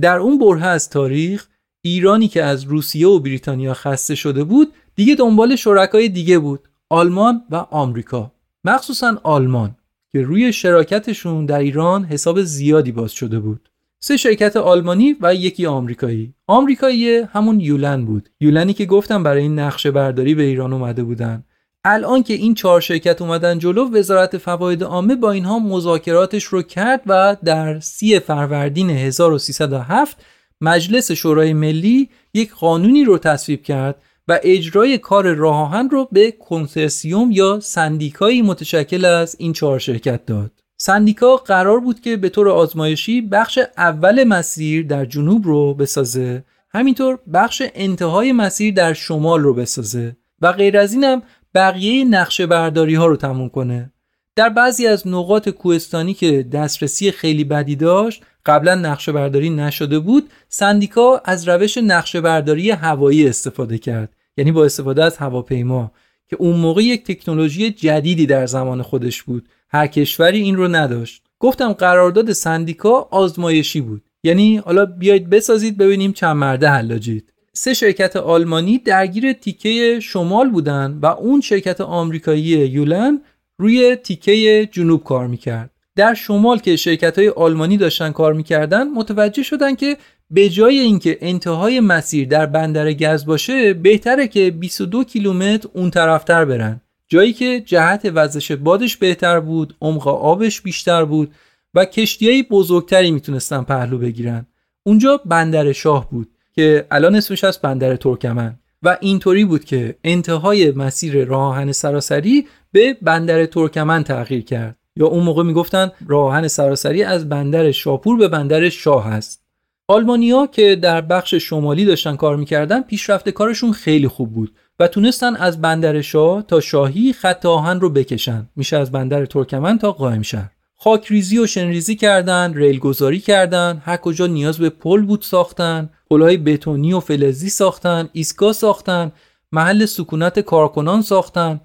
در اون بره از تاریخ ایرانی که از روسیه و بریتانیا خسته شده بود دیگه دنبال شرکای دیگه بود آلمان و آمریکا. مخصوصا آلمان که روی شراکتشون در ایران حساب زیادی باز شده بود. سه شرکت آلمانی و یکی آمریکایی. آمریکایی همون یولن بود. یولنی که گفتم برای این نقشه برداری به ایران اومده بودن. الان که این چهار شرکت اومدن جلو وزارت فواید عامه با اینها مذاکراتش رو کرد و در سی فروردین 1307 مجلس شورای ملی یک قانونی رو تصویب کرد و اجرای کار راه رو به کنسرسیوم یا سندیکایی متشکل از این چهار شرکت داد. سندیکا قرار بود که به طور آزمایشی بخش اول مسیر در جنوب رو بسازه. همینطور بخش انتهای مسیر در شمال رو بسازه و غیر از اینم بقیه نقشه برداری ها رو تموم کنه. در بعضی از نقاط کوهستانی که دسترسی خیلی بدی داشت قبلا نقشه برداری نشده بود سندیکا از روش نقشه برداری هوایی استفاده کرد یعنی با استفاده از هواپیما که اون موقع یک تکنولوژی جدیدی در زمان خودش بود. هر کشوری این رو نداشت. گفتم قرارداد سندیکا آزمایشی بود. یعنی حالا بیاید بسازید ببینیم چند مرده حلاجید. سه شرکت آلمانی درگیر تیکه شمال بودن و اون شرکت آمریکایی یولن روی تیکه جنوب کار می‌کرد. در شمال که شرکت های آلمانی داشتن کار می‌کردن متوجه شدن که به جای اینکه انتهای مسیر در بندر گز باشه بهتره که 22 کیلومتر اون طرفتر برن. جایی که جهت وزش بادش بهتر بود عمق آبش بیشتر بود و کشتیهای بزرگتری می‌تونستن پهلو بگیرن. اونجا بندر شاه بود که الان اسمش از بندر ترکمن و اینطوری بود که انتهای مسیر راهن سراسری به بندر ترکمن تغییر کرد. یا اون موقع می‌گفتن راهن سراسری از بندر شاپور به بندر شاه هست. آلمانیا که در بخش شمالی داشتن کار می‌کردن پیشرفت کارشون خیلی خوب بود. و تونستن از بندر شاه تا شاهی خط آهن رو بکشن. میشه از بندر ترکمن تا قائم شهر. خاکریزی و شنریزی کردن ریل گذاری کردن هر کجا نیاز به پل بود ساختن پلهای بتونی و فلزی ساختن ایستگاه ساختن محل سکونت کارکنان ساختن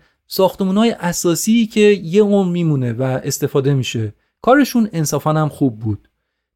های اساسی که یه عمر میمونه و استفاده میشه. کارشون انصافا هم خوب بود.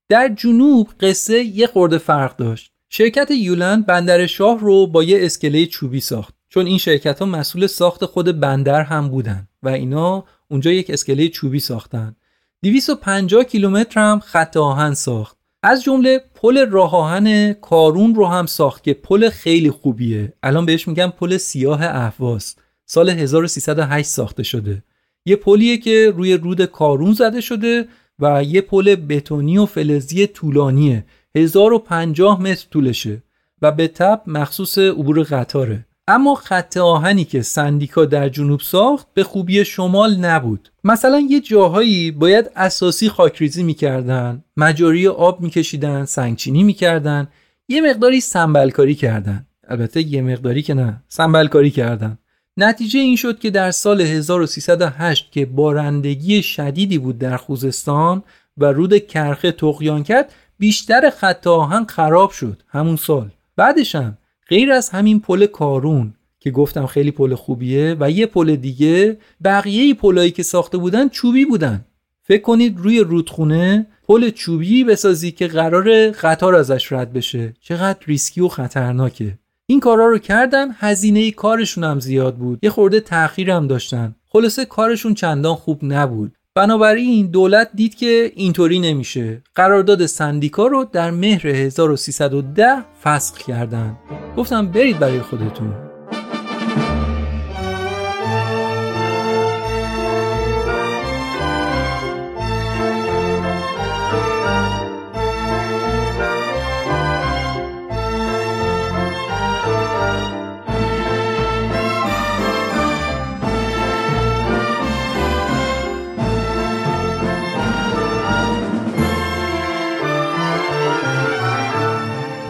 در جنوب قصه یه خورده فرق داشت. شرکت یولند بندر شاه رو با یه اسکله چوبی ساخت. چون این شرکت ها مسئول ساخت خود بندر هم بودن و اینا اونجا یک اسکله چوبی ساختن. 250 کیلومتر هم خط آهن ساخت. از جمله پل راه آهن کارون رو هم ساخت که پل خیلی خوبیه. الان بهش میگن پل سیاه اهواز. سال 1308 ساخته شده. یه پلیه که روی رود کارون زده شده و یه پل بتونی و فلزی طولانیه. 1050 متر طولشه و به تب مخصوص عبور قطاره. اما خط آهنی که سندیکا در جنوب ساخت به خوبی شمال نبود. مثلا یه جاهایی باید اساسی خاکریزی می‌کردن مجاری آب میکشیدن سنگچینی می‌کردن یه مقداری سنبلکاری کردن. البته یه مقداری که نه سنبلکاری کردن. نتیجه این شد که در سال 1308 که بارندگی شدیدی بود در خوزستان و رود کرخه تقیان کرد بیشتر خط آهن خراب شد همون سال. بعدش هم غیر از همین پل کارون که گفتم خیلی پل خوبیه و یه پل دیگه بقیه پلایی که ساخته بودن چوبی بودن. فکر کنید روی رودخونه پل چوبی بسازی که قرار قطار ازش رد بشه. چقدر ریسکی و خطرناکه. این کارا رو کردن هزینه کارشون هم زیاد بود. یه خورده تأخیر هم داشتن. خلاصه کارشون چندان خوب نبود. بنابراین دولت دید که اینطوری نمیشه. قرارداد سندیکا رو در مهر 1310 فسخ کردن. گفتم برید برای خودتون.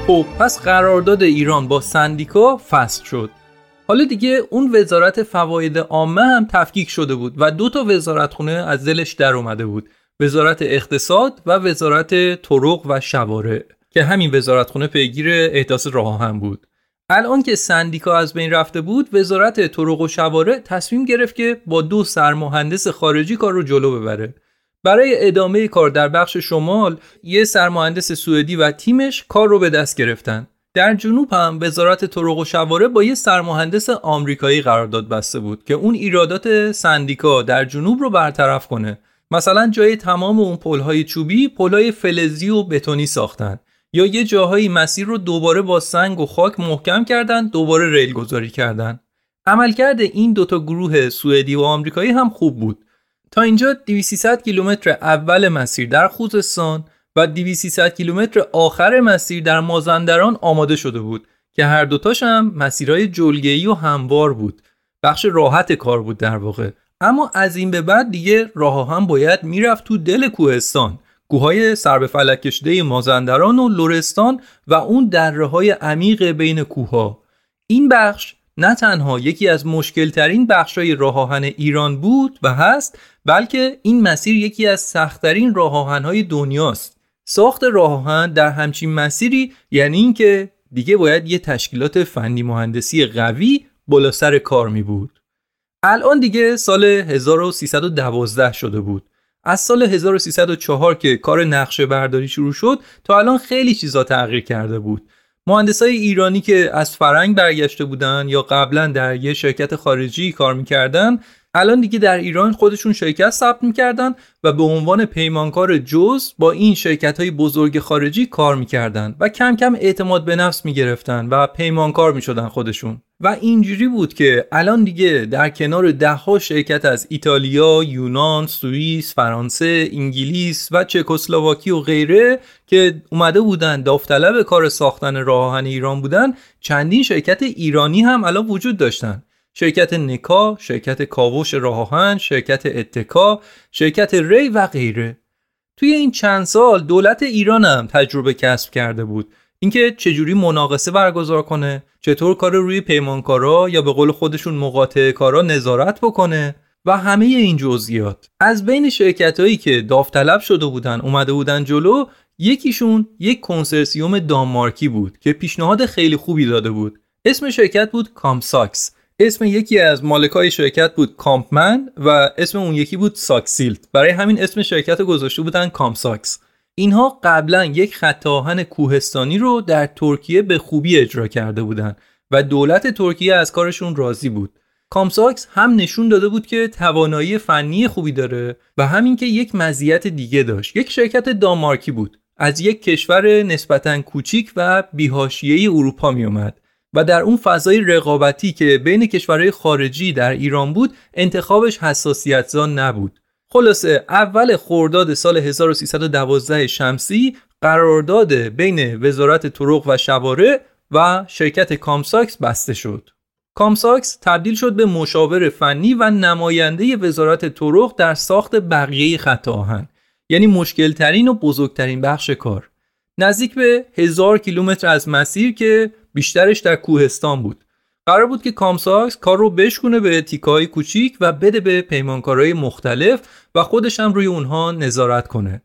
خب پس قرارداد ایران با سندیکا فصل شد. حالا دیگه اون وزارت فواید عامه هم تفکیک شده بود و دو تا وزارت خونه از دلش در اومده بود. وزارت اقتصاد و وزارت طرق و شوارع که همین وزارت خونه پیگیر احداث راه هم بود. الان که سندیکا از بین رفته بود وزارت طرق و شوارع تصمیم گرفت که با دو سرمهندس خارجی کار رو جلو ببره. برای ادامه کار در بخش شمال یه سرمهندس سوئدی و تیمش کار رو به دست گرفتن. در جنوب هم وزارت طرق و شوارع با یه سرمهندس آمریکایی قرارداد بسته بود که اون ایرادات سندیکا در جنوب رو برطرف کنه. مثلا جای تمام اون پلهای چوبی پلهای فلزی و بتونی ساختن. یا یه جاهایی مسیر رو دوباره با سنگ و خاک محکم کردن دوباره ریل گذاری کردن. عملکرد این دوتا گروه سوئدی و آمریکایی هم خوب بود. تا اینجا 2300 کیلومتر اول مسیر در خوزستان و 2300 کیلومتر آخر مسیر در مازندران آماده شده بود که هر دوتاش هم مسیرهای جلگه‌ای و هموار بود. بخش راحت کار بود در واقع. اما از این به بعد دیگه راه هم باید می‌رفت تو دل کوهستان. کوههای سر به فلک کشیده مازندران و لرستان و اون دره های عمیق بین کوهها. این بخش نه تنها یکی از مشکل ترین بخشای راه آهن ایران بود و هست بلکه این مسیر یکی از سختترین راه آهن‌های دنیاست. ساخت راه آهن در همچین مسیری یعنی اینکه دیگه باید یه تشکیلات فنی مهندسی قوی بالا سر کار می بود. الان دیگه سال 1312 شده بود. از سال 1304 که کار نقشه برداری شروع شد تا الان خیلی چیزا تغییر کرده بود. مهندسای ایرانی که از فرنگ برگشته بودن یا قبلا در یه شرکت خارجی کار می‌کردن الان دیگه در ایران خودشون شرکت ثبت می‌کردن و به عنوان پیمانکار جز با این شرکت های بزرگ خارجی کار می‌کردن و کم کم اعتماد به نفس می‌گرفتن و پیمانکار می‌شدن خودشون. و اینجوری بود که الان دیگه در کنار دهها شرکت از ایتالیا، یونان، سوئیس، فرانسه، انگلیس و چکسلواکی و غیره که اومده بودن داوطلب کار ساختن راه ایران بودن چندین شرکت ایرانی هم الان وجود داشتن. شرکت نکا، شرکت کاوش راهان، شرکت اتکا، شرکت ری و غیره. توی این چند سال دولت ایران هم تجربه کسب کرده بود. اینکه چجوری مناقصه برگزار کنه چطور کار روی پیمانکارا یا به قول خودشون مقاطع کارا نظارت بکنه و همه این جزئیات. از بین شرکت هایی که داوطلب شده بودن اومده بودن جلو یکیشون یک کنسرسیوم دانمارکی بود که پیشنهاد خیلی خوبی داده بود. اسم شرکت بود کامساکس. اسم یکی از مالکای شرکت بود کامپمن و اسم اون یکی بود ساکسیلد. برای همین اسم شرکت گذاشته بودن کامساکس. اینها قبلا یک خط آهن کوهستانی رو در ترکیه به خوبی اجرا کرده بودند و دولت ترکیه از کارشون راضی بود. کامساکس هم نشون داده بود که توانایی فنی خوبی داره و همین که یک مزیت دیگه داشت. یک شرکت دانمارکی بود. از یک کشور نسبتا کوچیک و بی‌حاشیه اروپا می اومد و در اون فضای رقابتی که بین کشورهای خارجی در ایران بود انتخابش حساسیت زان نبود. خلاصه اول خرداد سال 1312 شمسی قرارداد بین وزارت طرق و شوارع و شرکت کامساکس بسته شد. کامساکس تبدیل شد به مشاور فنی و نماینده وزارت طرق در ساخت بقیه خط آهن یعنی مشکل ترین و بزرگترین بخش کار. نزدیک به هزار کیلومتر از مسیر که بیشترش در کوهستان بود. قرار بود که کامساکس کار رو بشکونه به تیکه‌های کوچیک و بده به پیمانکارهای مختلف و خودش هم روی اونها نظارت کنه.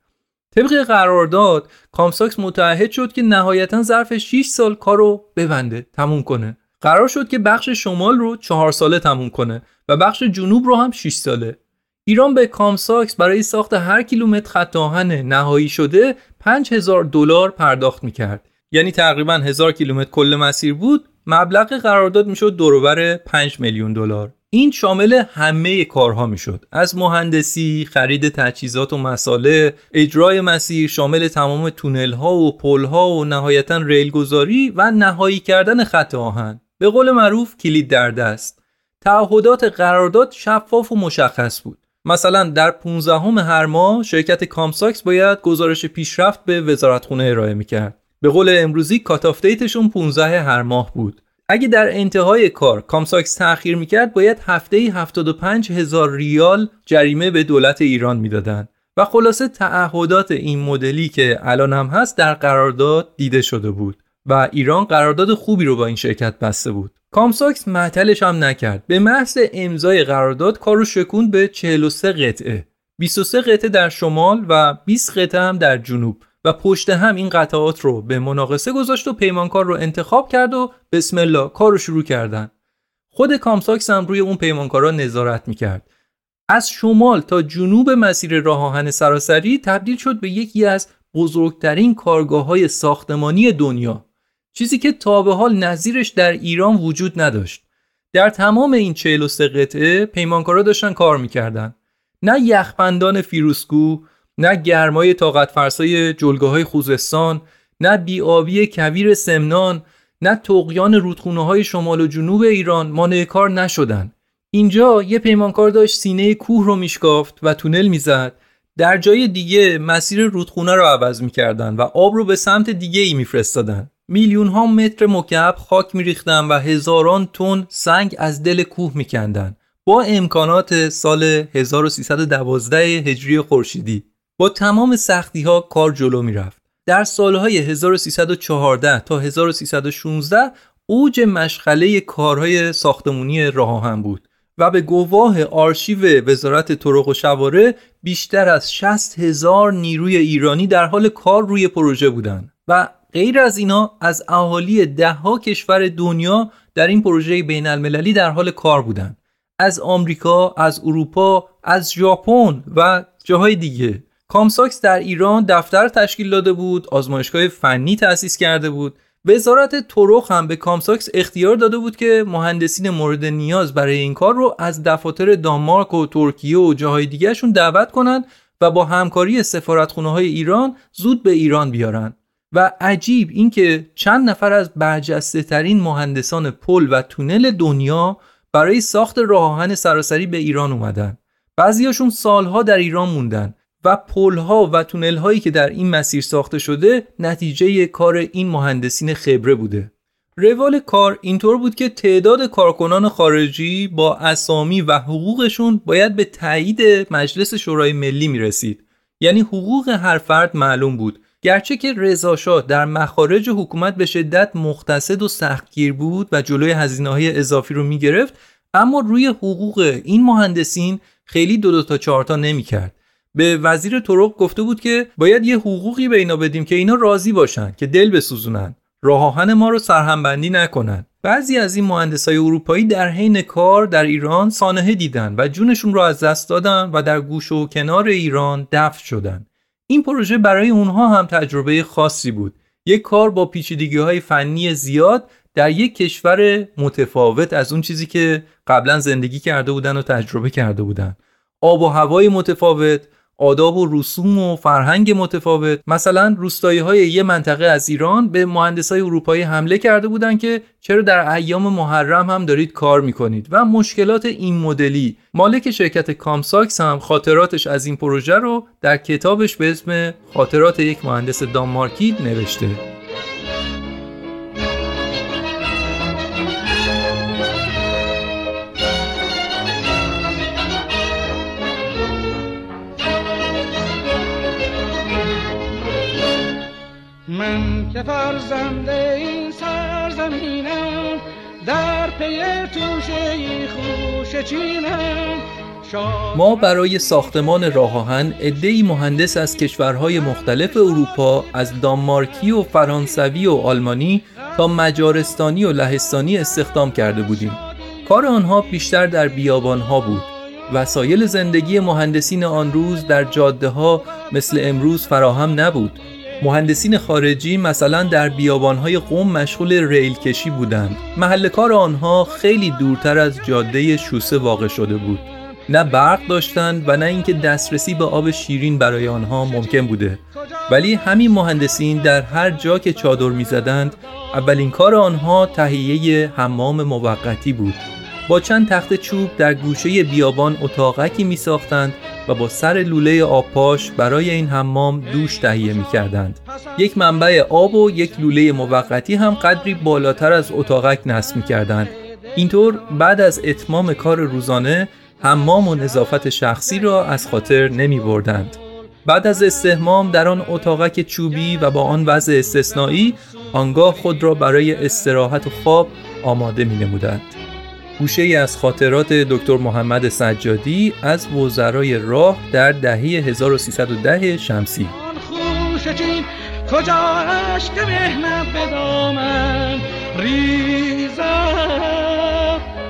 طبق قرارداد کامساکس متعهد شد که نهایتا ظرف 6 سال کار رو ببنده تموم کنه. قرار شد که بخش شمال رو چهار ساله تموم کنه و بخش جنوب رو هم 6 ساله. ایران به کامساکس برای ساخت هر کیلومتر خط آهن نهایی شده 5000 دلار پرداخت می‌کرد. یعنی تقریبا 1000 کیلومتر کل مسیر بود مبلغ قرارداد می‌شد دور و ور 5 میلیون دلار. این شامل همه کارها می‌شد. از مهندسی خرید تجهیزات و مساله اجرای مسیر شامل تمام تونل ها و پل ها و نهایتا ریلگذاری و نهایی کردن خط آهن. به قول معروف کلید در دست. تعهدات قرارداد شفاف و مشخص بود. مثلا در 15 هر ماه شرکت کامساکس باید گزارش پیشرفت به وزارتخونه ارائه می‌کرد. به قول امروزی cut-off date شون 15 هر ماه بود. اگه در انتهای کار کامساکس تأخیر می‌کرد باید هفته 75 هزار ریال جریمه به دولت ایران می‌دادند و خلاصه تعهدات این مدلی که الان هم هست در قرارداد دیده شده بود. و ایران قرارداد خوبی رو با این شرکت بسته بود. کامساکس معطلش هم نکرد. به محض امضای قرارداد کار رو شکوند به 43 قطعه. 23 قطعه در شمال و 20 قطعه هم در جنوب. و پشت هم این قطعات رو به مناقصه گذاشت و پیمانکار رو انتخاب کرد و بسم الله کار رو شروع کردن. خود کامساکس هم روی اون پیمانکارا نظارت می‌کرد. از شمال تا جنوب مسیر راه آهن سراسری تبدیل شد به یکی از بزرگترین کارگاه های ساختمانی دنیا چیزی که تا به حال نظیرش در ایران وجود نداشت. در تمام این 43 قطعه پیمانکارا داشتن کار می‌کردن. نه یخبندان فیروزکوه نه گرمای طاقت فرسای جلگه های خوزستان نه بی‌آبی کویر سمنان نه تقیان رودخونه های شمال و جنوب ایران مانع کار نشدن. اینجا یه پیمانکار داشت سینه کوه رو میشکافت و تونل می‌زد. در جای دیگه مسیر رودخونه رو عوض می‌کردن و آب رو به سمت دیگه ای میفرستادن. میلیون ها متر مکعب خاک میریختن و هزاران تن سنگ از دل کوه میکندن. با امکانات سال 1312 هجری خورشیدی. با تمام سختی ها کار جلو می‌رفت. در سالهای 1314 تا 1316 اوج مشغله کارهای ساختمونی راه هم بود و به گواه آرشیو وزارت طرق و شواره بیشتر از 60 هزار نیروی ایرانی در حال کار روی پروژه بودند و غیر از اینا از اهالی دهها کشور دنیا در این پروژه بین المللی در حال کار بودند. از آمریکا، از اروپا، از ژاپن و جاهای دیگه. کامساکس در ایران دفتر تشکیل داده بود آزمایشگاه فنی تأسیس کرده بود. وزارت طرق هم به کامساکس اختیار داده بود که مهندسین مورد نیاز برای این کار رو از دفاتر دانمارک و ترکیه و جاهای دیگهشون دعوت کنند و با همکاری سفارتخونه های ایران زود به ایران بیارن. و عجیب اینکه چند نفر از برجسته ترین مهندسان پل و تونل دنیا برای ساخت راه سراسری به ایران اومدن. بعضیاشون سالها در ایران موندن. و ها و تونل هایی که در این مسیر ساخته شده نتیجه کار این مهندسین خبره بوده. روال کار اینطور بود که تعداد کارکنان خارجی با اسامی و حقوقشون باید به تایید مجلس شورای ملی می رسید یعنی حقوق هر فرد معلوم بود. گرچه که رضا در مخارج حکومت به شدت مختصد و سختگیر بود و جلوی هزینه های اضافی رو می گرفت اما روی حقوق این مهندسین خیلی دو دو تا چهار تا نمی کرد به وزیر طرق گفته بود که باید یه حقوقی به اینا بدیم که اینا راضی باشن که دل بسوزونن. راه آهن ما رو سرهمبندی نکنن. بعضی از این مهندسای اروپایی در حین کار در ایران سانحه دیدن و جونشون رو از دست دادن و در گوش و کنار ایران دفن شدن. این پروژه برای اونها هم تجربه خاصی بود. یک کار با پیچیدگی های فنی زیاد در یک کشور متفاوت از اون چیزی که قبلا زندگی کرده بودن و تجربه کرده بودن. آب و هوای متفاوت آداب و رسوم و فرهنگ متفاوت. مثلا روستایی های یه منطقه از ایران به مهندس های اروپایی حمله کرده بودن که چرا در ایام محرم هم دارید کار می‌کنید و مشکلات این مدلی. مالک شرکت کامساکس هم خاطراتش از این پروژه رو در کتابش به اسم خاطرات یک مهندس دانمارکی نوشته. در پی توشه خوش ما برای ساختمان راه آهن مهندس از کشورهای مختلف اروپا از دانمارکی و فرانسوی و آلمانی تا مجارستانی و لهستانی استخدام کرده بودیم. کار آنها بیشتر در بیابانها بود. وسایل زندگی مهندسین آن روز در جاده ها مثل امروز فراهم نبود. مهندسین خارجی مثلا در بیابانهای قوم مشغول ریل کشی بودند. محل کار آنها خیلی دورتر از جاده شوسه واقع شده بود. نه برق داشتند و نه اینکه دسترسی به آب شیرین برای آنها ممکن بوده. ولی همین مهندسین در هر جا که چادر می‌زدند اولین کار آنها تهیه حمام موقتی بود. با چند تخت چوب در گوشه بیابان اتاقکی می ساختند و با سر لوله آبپاش برای این حمام دوش تهیه می کردند. یک منبع آب و یک لوله موقتی هم قدری بالاتر از اتاقک نصب می کردند. اینطور بعد از اتمام کار روزانه حمام و نظافت شخصی را از خاطر نمی بردند. بعد از استهمام در آن اتاقک چوبی و با آن وضع استثنایی آنگاه خود را برای استراحت و خواب آماده می نمودند. گوشه ای از خاطرات دکتر محمد سجادی از وزرای راه در دهه 1310 شمسی. کجا عشق مهنت به دامن؟ ریزم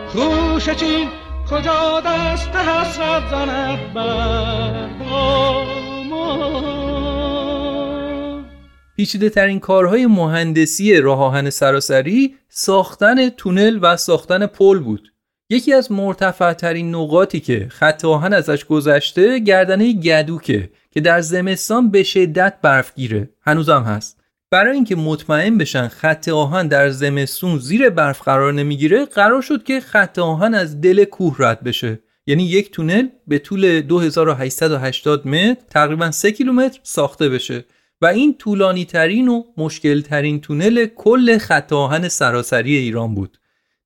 خوش چین کجا دست حسرت زند بر پیچیده ترین کارهای مهندسی راه آهن سراسری ساختن تونل و ساختن پل بود. یکی از مرتفع ترین نقاطی که خط آهن ازش گذشته گردنه گدوکه که در زمستان به شدت برفگیره. هنوزم هست. برای اینکه مطمئن بشن خط آهن در زمستون زیر برف قرار نمی‌گیره قرار شد که خط آهن از دل کوه رد بشه. یعنی یک تونل به طول 2880 متر تقریبا 3 کیلومتر ساخته بشه. و این طولانی ترین و مشکل ترین تونل کل خط آهن سراسری ایران بود.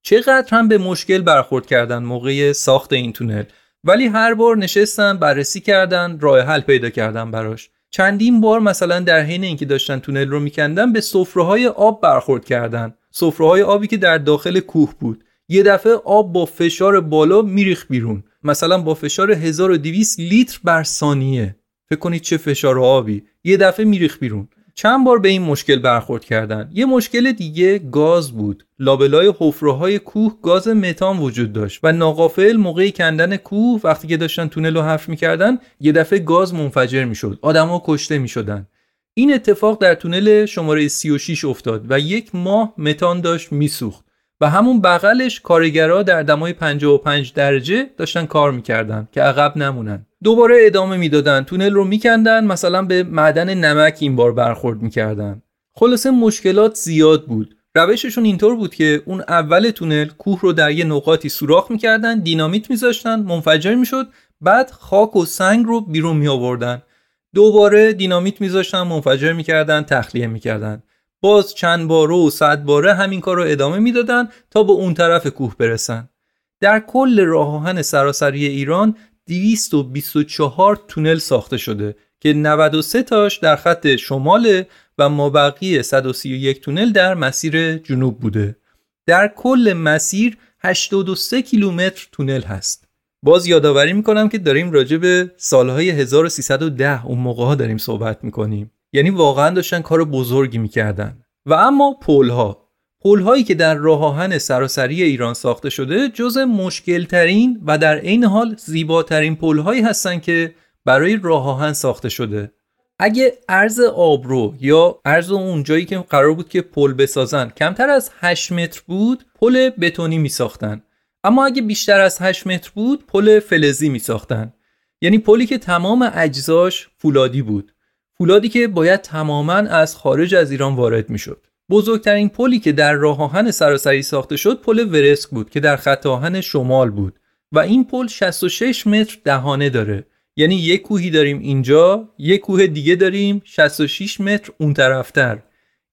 چقدر هم به مشکل برخورد کردن موقع ساخت این تونل. ولی هر بار نشستن بررسی کردن راه حل پیدا کردن براش. چندین بار مثلا در حین اینکه داشتن تونل رو میکندن به سفره آب برخورد کردن. سفره آبی که در داخل کوه بود. یه دفعه آب با فشار بالا میریخ بیرون. مثلا با فشار 1200 لیتر بر ثانیه. فکر کنید چه فشار آبی. یه دفعه میریخ بیرون. چند بار به این مشکل برخورد کردن. یه مشکل دیگه گاز بود. لابلای حفره کوه گاز متان وجود داشت و ناقافل موقع کندن کوه وقتی که داشتن تونل رو حفر می‌کردن یه دفعه گاز منفجر می‌شد. آدما کشته می‌شدن. این اتفاق در تونل شماره 36 افتاد و یک ماه متان داشت میسوخت. و همون بغلش کارگرها در دمای 55 درجه داشتن کار می‌کردن که عقب نمونن. دوباره ادامه می‌دادن تونل رو میکندن مثلا به معدن نمک این بار برخورد می‌کردن. خلاصه مشکلات زیاد بود. روششون اینطور بود که اون اول تونل کوه رو در یه نقاطی سوراخ می‌کردن دینامیت میذاشتن منفجر می‌شد بعد خاک و سنگ رو بیرون می آوردن دوباره دینامیت میذاشتن منفجر می‌کردن تخلیه می‌کردن. باز چند باره و صد باره همین کار رو ادامه می‌دادن تا به اون طرف کوه برسن. در کل راه آهن سراسری ایران 224 تونل ساخته شده که 93 تاش در خط شمال و مابقی 131 تونل در مسیر جنوب بوده. در کل مسیر 83 کیلومتر تونل هست. باز یادآوری می‌کنم که داریم راجع به سالهای 1310 اون موقع ها داریم صحبت می‌کنیم. یعنی واقعا داشتن کار بزرگی می‌کردن. و اما پل ها پل هایی که در راه آهن سراسری ایران ساخته شده جز مشکل ترین و در عین حال زیباترین پل هایی هستند که برای راه آهن ساخته شده. اگه عرض آبرو یا عرض اون جایی که قرار بود که پل بسازن کمتر از 8 متر بود پل بتونی می ساختن اما اگه بیشتر از 8 متر بود پل فلزی می ساختن یعنی پلی که تمام اجزاش فولادی بود. فولادی که باید تماما از خارج از ایران وارد می‌شد. بزرگترین پلی که در راه آهن سراسری ساخته شد پل ورسک بود که در خط آهن شمال بود و این پل 66 متر دهانه داره. یعنی یک کوهی داریم اینجا یک کوه دیگه داریم 66 متر اون طرفتر.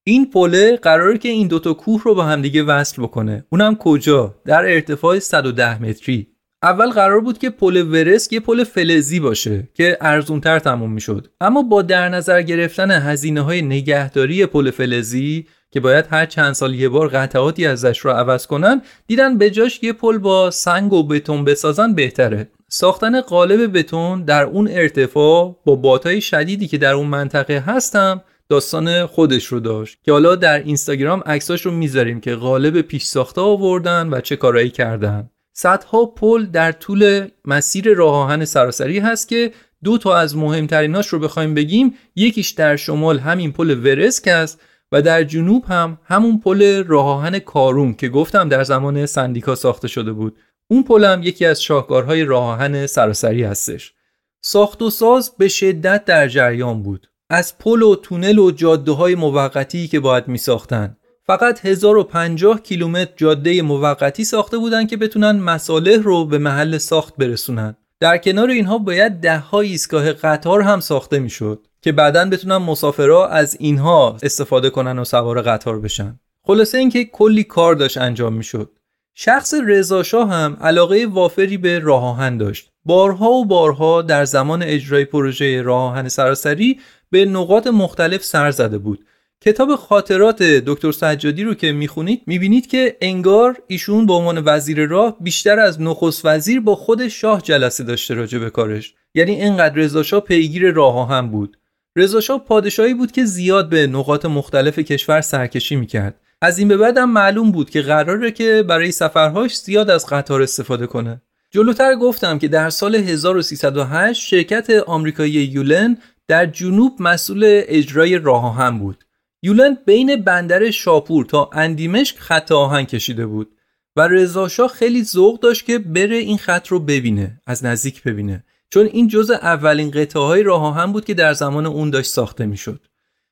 این پله قراره که این دوتا کوه رو با همدیگه وصل بکنه. اونم کجا؟ در ارتفاع 110 متری. اول قرار بود که پل ورسک یه پل فلزی باشه که ارزونتر تموم می‌شد. اما با در نظر گرفتن هزینه های نگهداری پل فلزی که باید هر چند سال یه بار قطعاتی ازش رو عوض کنن دیدن به جاش یه پل با سنگ و بتون بسازن بهتره. ساختن قالب بتون در اون ارتفاع با باتای شدیدی که در اون منطقه هستم داستان خودش رو داشت. که حالا در اینستاگرام عکساش رو می‌ذاریم که قالب پیش ساخته آوردن و چه کارایی کردن. صدها پل در طول مسیر راه آهن سراسری هست که دو تا از مهمتریناش رو بخوایم بگیم. یکیش در شمال همین پل ورسک است و در جنوب هم همون پل راه آهن کاروم که گفتم در زمان سندیکا ساخته شده بود. اون پل هم یکی از شاهکارهای راه آهن سراسری هستش. ساخت و ساز به شدت در جریان بود. از پل و تونل و جاده های موقتی که باید می ساختن. فقط 1050 کیلومتر جاده موقتی ساخته بودند که بتونن مصالح رو به محل ساخت برسونن. در کنار اینها باید ده ها ایستگاه قطار هم ساخته می‌شد که بعدا بتونن مسافرها از اینها استفاده کنن و سوار قطار بشن. خلاصه اینکه کلی کار داشت انجام می‌شد. شخص رضا هم علاقه وافری به راه آهن داشت. بارها و بارها در زمان اجرای پروژه راه آهن سراسری به نقاط مختلف سر زده بود کتاب خاطرات دکتر سجادی رو که می‌خونید می‌بینید که انگار ایشون به عنوان وزیر راه بیشتر از نخست وزیر با خود شاه جلسه داشته راجع به کارش. یعنی اینقدر رضا پیگیر راه آهن بود. رضا پادشاهی بود که زیاد به نقاط مختلف کشور سرکشی می‌کرد. از این به بعدم معلوم بود که قراره که برای سفرهاش زیاد از قطار استفاده کنه. جلوتر گفتم که در سال 1308 شرکت آمریکایی یولن در جنوب مسئول اجرای راه آهن بود. یولن بین بندر شاپور تا اندیمشک خط آهن کشیده بود و رضا خیلی ذوق داشت که بره این خط رو ببینه از نزدیک ببینه. چون این جزء اولین قطعه های راه آهن بود که در زمان اون داشت ساخته می‌شد.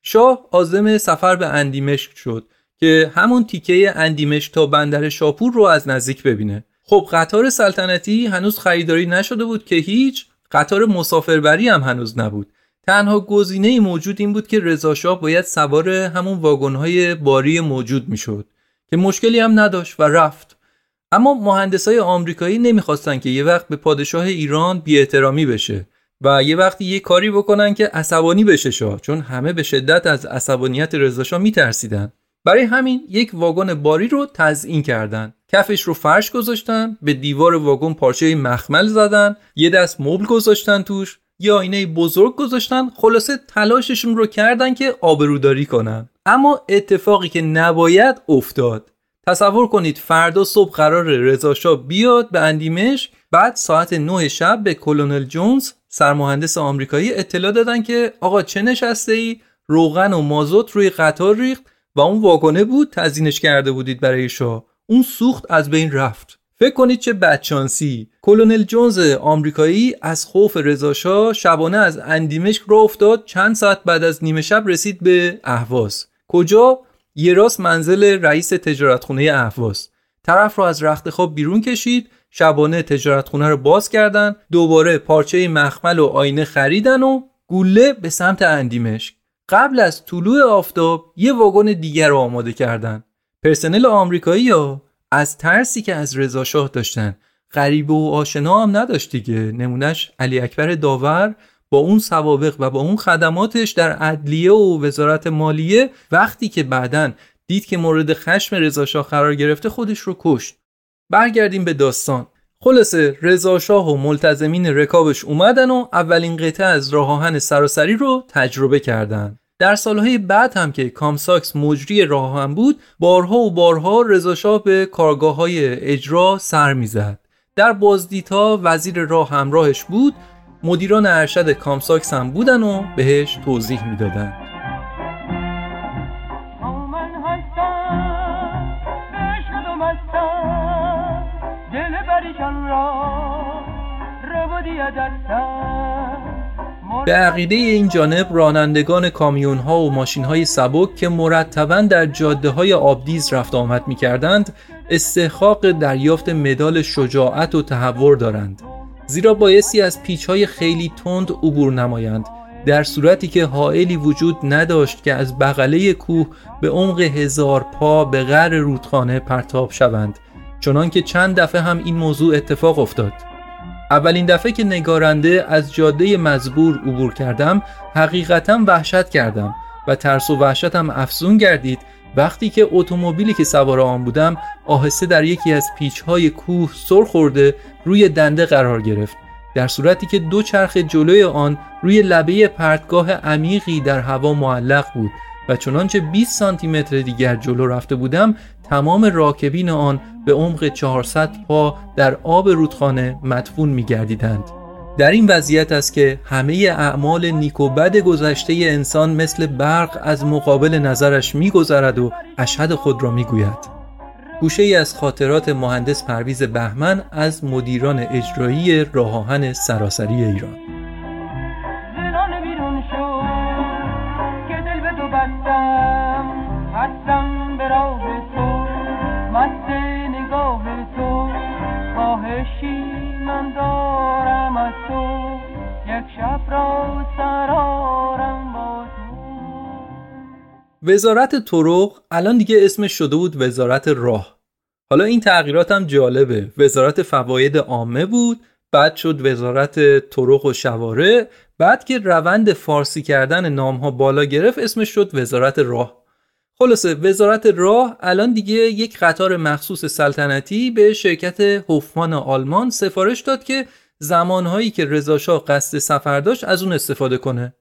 شاه عازم سفر به اندیمشک شد که همون تیکه اندیمشک تا بندر شاپور رو از نزدیک ببینه. خب قطار سلطنتی هنوز خریداری نشده بود که هیچ قطار مسافربری هم هنوز نبود. تنها گزینه موجود این بود که رضا باید سوار همون واگن‌های باری موجود می‌شد که مشکلی هم نداشت و رفت. اما مهندسای آمریکایی نمی‌خواستن که یه وقت به پادشاه ایران بیاحترامی بشه و یه وقتی یه کاری بکنن که عصبانی بشه شاه چون همه به شدت از عصبانیت رضا میترسیدن. برای همین یک واگن باری رو تزیین کردن. کفش رو فرش گذاشتن به دیوار واگن پارچه مخمل زدن یه دست مبل گذاشتن توش یه آینه بزرگ گذاشتن خلاصه تلاششون رو کردن که آبروداری کنن. اما اتفاقی که نباید افتاد. تصور کنید فردا صبح قرار رضا بیاد به اندیمش بعد ساعت 9 شب به کلونل جونز سرمهندس آمریکایی اطلاع دادن که آقا چه نشسته ای روغن و مازوت روی قطار ریخت و اون واگنه بود تزینش کرده بودید برای شاه. اون سوخت از بین رفت. فکر کنید چه بدشانسی. کلونل جونز آمریکایی از خوف رضاشاه شبانه از اندیمشک را افتاد چند ساعت بعد از نیمه شب رسید به اهواز. کجا؟ یه راست منزل رئیس تجارتخونه اهواز. طرف رو از رخت خواب بیرون کشید شبانه تجارتخونه رو باز کردن دوباره پارچه مخمل و آینه خریدن و گوله به سمت اندیمشک. قبل از طلوع آفتاب یه واگن دیگر رو آماده کردن. پرسنل آمریکایی ها از ترسی که از رضا شاه داشتن. غریب و آشنا هم نداشت دیگه. نمونهش علی اکبر داور با اون سوابق و با اون خدماتش در عدلیه و وزارت مالیه وقتی که بعدا دید که مورد خشم رضا شاه قرار گرفته خودش رو کشت. برگردیم به داستان. خلاصه رضا شاه و ملتزمین رکابش اومدن و اولین قطعه از راه آهن سراسری رو تجربه کردند. در سالهای بعد هم که کامساکس مجری راه هم بود بارها و بارها رضا به کارگاه های اجرا سر می‌زد. در بازدیدها وزیر راه همراهش بود مدیران ارشد کامساکس هم بودن و بهش توضیح می‌دادن. دل را به عقیده این جانب رانندگان کامیون ها و ماشین های سبک که مرتبا در جاده های آبدیز رفت آمد می کردند استحقاق دریافت مدال شجاعت و تحور دارند. زیرا بایستی از پیچ های خیلی تند عبور نمایند در صورتی که حائلی وجود نداشت که از بغله کوه به عمق هزار پا به غر رودخانه پرتاب شوند. چنان که چند دفعه هم این موضوع اتفاق افتاد. اولین دفعه که نگارنده از جاده مزبور عبور کردم حقیقتا وحشت کردم و ترس و وحشتم افزون گردید. وقتی که اتومبیلی که سوار آن بودم آهسته در یکی از پیچهای کوه سر خورده روی دنده قرار گرفت. در صورتی که دو چرخ جلوی آن روی لبه پرتگاه عمیقی در هوا معلق بود و چنانچه 20 سانتی متر دیگر جلو رفته بودم تمام راکبین آن به عمق 400 پا در آب رودخانه مدفون می گردیدند. در این وضعیت است که همه اعمال نیک و بد گذشته انسان مثل برق از مقابل نظرش میگذرد و اشهد خود را می‌گوید. گوشه ای از خاطرات مهندس پرویز بهمن از مدیران اجرایی راهان سراسری ایران وزارت طرق الان دیگه اسمش شده بود وزارت راه. حالا این تغییرات هم جالبه. وزارت فواید عامه بود بعد شد وزارت طرق و شوارع بعد که روند فارسی کردن نام ها بالا گرفت اسمش شد وزارت راه. خلاصه وزارت راه الان دیگه یک قطار مخصوص سلطنتی به شرکت هوفمان آلمان سفارش داد که زمانهایی که رضاشاه قصد سفر داشت از اون استفاده کنه.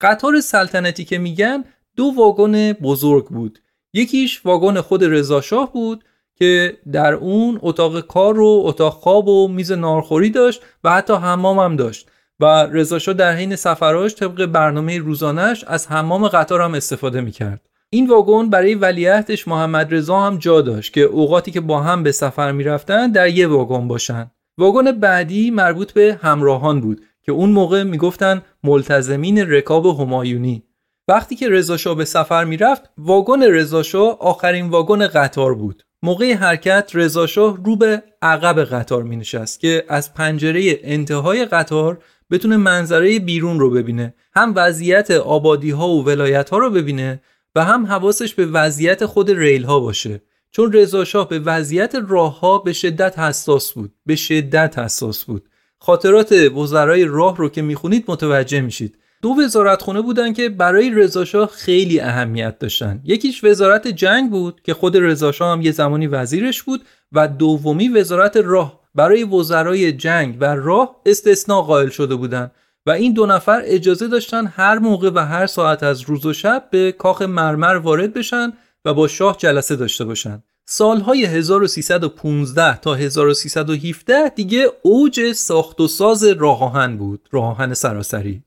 قطار سلطنتی که میگن دو واگن بزرگ بود. یکیش واگن خود رضاشاه بود که در اون اتاق کار و اتاق خواب و میز نارخوری داشت و حتی حمام هم داشت و رضاشاه در حین سفراش طبق برنامه روزانش از حمام قطار هم استفاده می‌کرد. این واگن برای ولیعهدش محمد رضا هم جا داشت که اوقاتی که با هم به سفر می‌رفتن در یه واگن باشن. واگن بعدی مربوط به همراهان بود که اون موقع می‌گفتن ملتزمین رکاب همایونی. وقتی که رضاشاه به سفر می‌رفت واگن رضاشاه آخرین واگن قطار بود. موقع حرکت رضاشاه رو به عقب قطار می نشست که از پنجره انتهای قطار بتونه منظره بیرون رو ببینه هم وضعیت آبادی ها و ولایت ها رو ببینه و هم حواسش به وضعیت خود ریل ها باشه. چون رضاشاه به وضعیت راه ها به شدت حساس بود. به شدت حساس بود. خاطرات وزرای راه رو که می‌خونید متوجه میشید. دو وزارتخونه بودن که برای رضاشاه خیلی اهمیت داشتن. یکیش وزارت جنگ بود که خود رضاشاه هم یه زمانی وزیرش بود و دومی وزارت راه. برای وزرای جنگ و راه استثناء قائل شده بودن. و این دو نفر اجازه داشتن هر موقع و هر ساعت از روز و شب به کاخ مرمر وارد بشن و با شاه جلسه داشته باشن. سالهای 1315 تا 1317 دیگه اوج ساخت و ساز راه بود راه سراسری.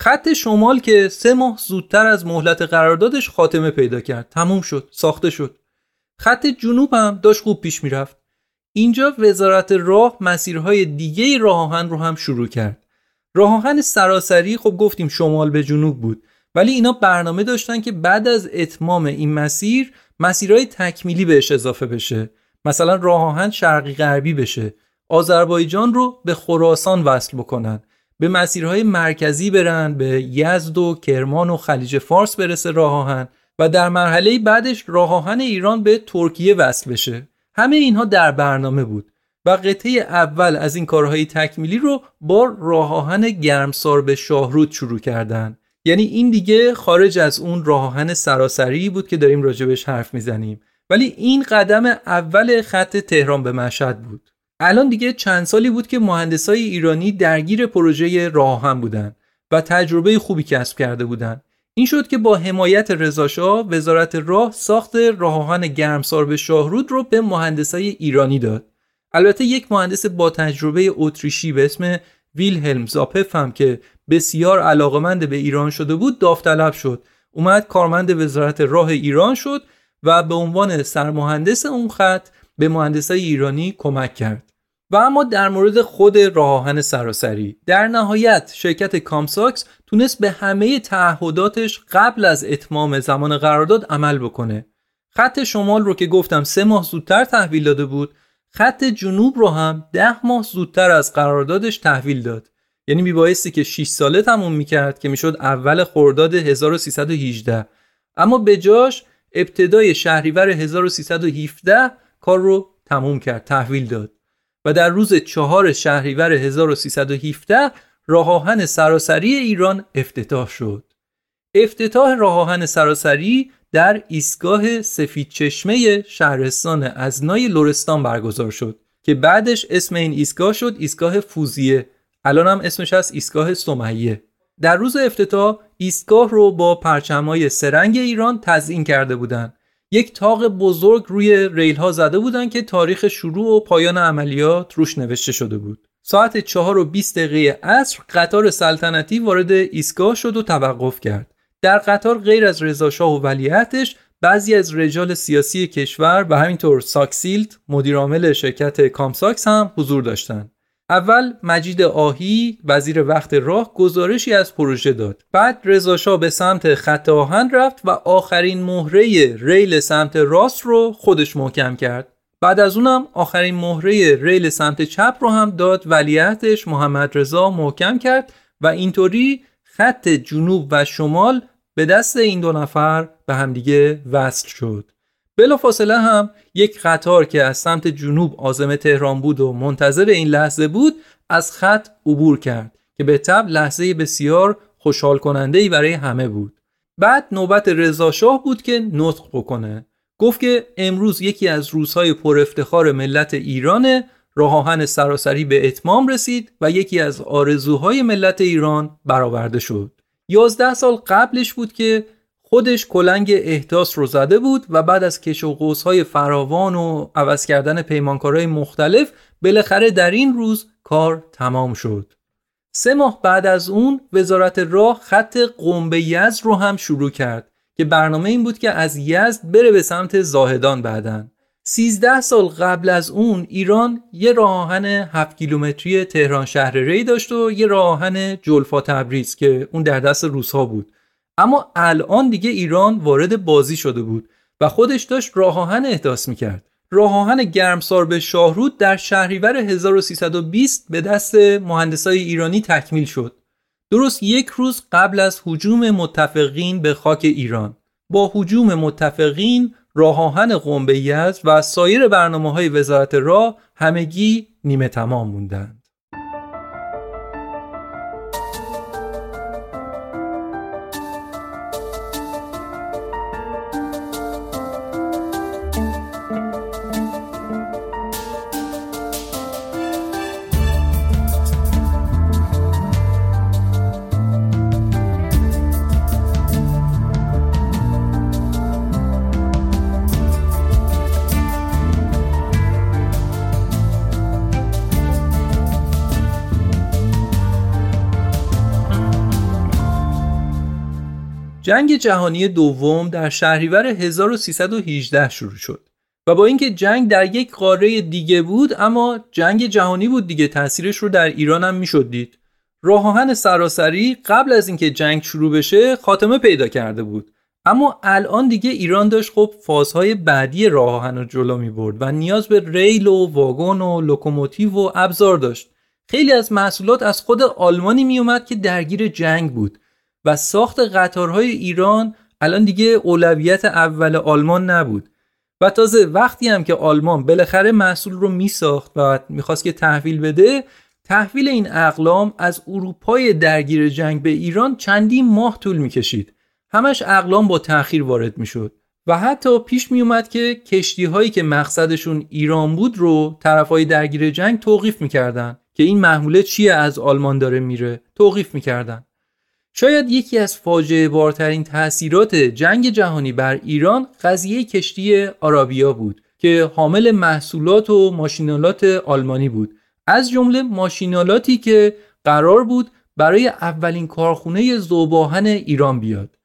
خط شمال که سه ماه زودتر از مهلت قراردادش خاتمه پیدا کرد. تموم شد ساخته شد. خط جنوب هم داشت خوب پیش می‌رفت. اینجا وزارت راه مسیرهای دیگه راه آهن رو هم شروع کرد. راه آهن سراسری خب گفتیم شمال به جنوب بود. ولی اینا برنامه داشتن که بعد از اتمام این مسیر مسیرهای تکمیلی بهش اضافه بشه. مثلا راه آهن شرقی غربی بشه. آذربایجان رو به خراسان وصل بکنن. به مسیرهای مرکزی برن به یزد و کرمان و خلیج فارس برسه راه آهن و در مرحله بعدش راه آهن ایران به ترکیه وصل بشه. همه اینها در برنامه بود. و قطعه اول از این کارهای تکمیلی رو با راه آهن گرمسار به شاهرود شروع کردن یعنی این دیگه خارج از اون راه آهن سراسری بود که داریم راجبش حرف می‌زنیم ولی این قدم اول خط تهران به مشهد بود الان دیگه چند سالی بود که مهندسای ایرانی درگیر پروژه راه هم بودن و تجربه خوبی کسب کرده بودند. این شد که با حمایت رضاشاه وزارت راه ساخت راه آهن گرمسار به شاهرود رو به مهندسای ایرانی داد. البته یک مهندس با تجربه اتریشی به اسم ویلهلم زاپف هم که بسیار علاقمند به ایران شده بود داوطلب شد. اومد کارمند وزارت راه ایران شد و به عنوان سرمهندس اون خط به مهندسای ایرانی کمک کرد. و اما در مورد خود راه سراسری در نهایت شرکت کامساکس تونست به همه تعهداتش قبل از اتمام زمان قرارداد عمل بکنه خط شمال رو که گفتم سه ماه زودتر تحویل داده بود خط جنوب رو هم ده ماه زودتر از قراردادش تحویل داد. یعنی میبایستی که 6 ساله تموم می‌کرد که می‌شد اول خرداد 1318 اما به جاش ابتدای شهریور 1317 کار رو تموم کرد تحویل داد. و در روز چهار شهریور 1317 راه آهن سراسری ایران افتتاح شد. افتتاح راه آهن سراسری در ایستگاه سفید چشمه شهرستان ازنای لرستان برگزار شد که بعدش اسم این ایستگاه شد ایستگاه فوزیه. الان هم اسمش از ایستگاه سمیه. در روز افتتاح ایستگاه رو با پرچمای سرنگ ایران تزیین کرده بودند. یک تاق بزرگ روی ریل ها زده بودند که تاریخ شروع و پایان عملیات روش نوشته شده بود. ساعت چهار و 20 دقیقه عصر قطار سلطنتی وارد ایستگاه شد و توقف کرد. در قطار غیر از رضاشاه و ولیعتش بعضی از رجال سیاسی کشور و همینطور ساکسیلت مدیرعامل شرکت کامساکس هم حضور داشتند اول مجید آهی وزیر وقت راه گزارشی از پروژه داد. بعد رضا به سمت خط آهن رفت و آخرین مهره ریل سمت راست رو خودش محکم کرد. بعد از اونم آخرین مهره ریل سمت چپ رو هم داد ولیعتش محمد رضا محکم کرد و اینطوری خط جنوب و شمال به دست این دو نفر به همدیگه وصل شد. فاصله هم یک قطار که از سمت جنوب آزم تهران بود و منتظر این لحظه بود از خط عبور کرد که به تب لحظه بسیار خوشحال کننده ای برای همه بود. بعد نوبت رضا شاه بود که نطق بکنه. گفت که امروز یکی از روزهای پر افتخار ملت ایران راه سراسری به اتمام رسید و یکی از آرزوهای ملت ایران برآورده شد. یازده سال قبلش بود که خودش کلنگ احداث رو زده بود و بعد از کش و قوسهای فراوان و عوض کردن پیمانکارهای مختلف بالاخره در این روز کار تمام شد. سه ماه بعد از اون وزارت راه خط قنبه یزد رو هم شروع کرد که برنامه این بود که از یزد بره به سمت زاهدان بعدن 13 سال قبل از اون ایران یه راه آهن 7 کیلومتری تهران شهر ری داشت و یه راه آهن جلفا تبریز که اون در دست روسها بود. اما الان دیگه ایران وارد بازی شده بود و خودش داشت راه آهن احداث می‌کرد. راه آهن گرمسار به شاهرود در شهریور 1320 به دست مهندسای ایرانی تکمیل شد. درست یک روز قبل از حجوم متفقین به خاک ایران. با حجوم متفقین راه آهن قنبه و سایر برنامه های وزارت راه همگی نیمه تمام موندند جنگ جهانی دوم در شهریور 1318 شروع شد و با اینکه جنگ در یک قاره دیگه بود اما جنگ جهانی بود دیگه تاثیرش رو در ایران هم می‌شد دید. راه آهن سراسری قبل از اینکه جنگ شروع بشه خاتمه پیدا کرده بود. اما الان دیگه ایران داشت خب فازهای بعدی راه آهن رو جلو می برد و نیاز به ریل و واگن و لوکوموتیو و ابزار داشت. خیلی از محصولات از خود آلمانی می اومد که درگیر جنگ بود. و ساخت قطارهای ایران الان دیگه اولویت اول آلمان نبود. و تازه وقتی هم که آلمان بالاخره محصول رو میساخت و می‌خواست که تحویل بده تحویل این اقلام از اروپای درگیر جنگ به ایران چندین ماه طول می‌کشید. همش اقلام با تأخیر وارد می‌شد. و حتی پیش می اومد که کشتی هایی که مقصدشون ایران بود رو طرف های درگیر جنگ توقیف می‌کردن. که این محموله چیه از آلمان داره میره؟ توقیف می‌کردن. شاید یکی از فاجعه بارترین تاثیرات جنگ جهانی بر ایران قضیه کشتی آرابیا بود که حامل محصولات و ماشینالات آلمانی بود. از جمله ماشینالاتی که قرار بود برای اولین کارخونه زوباهن ایران بیاد.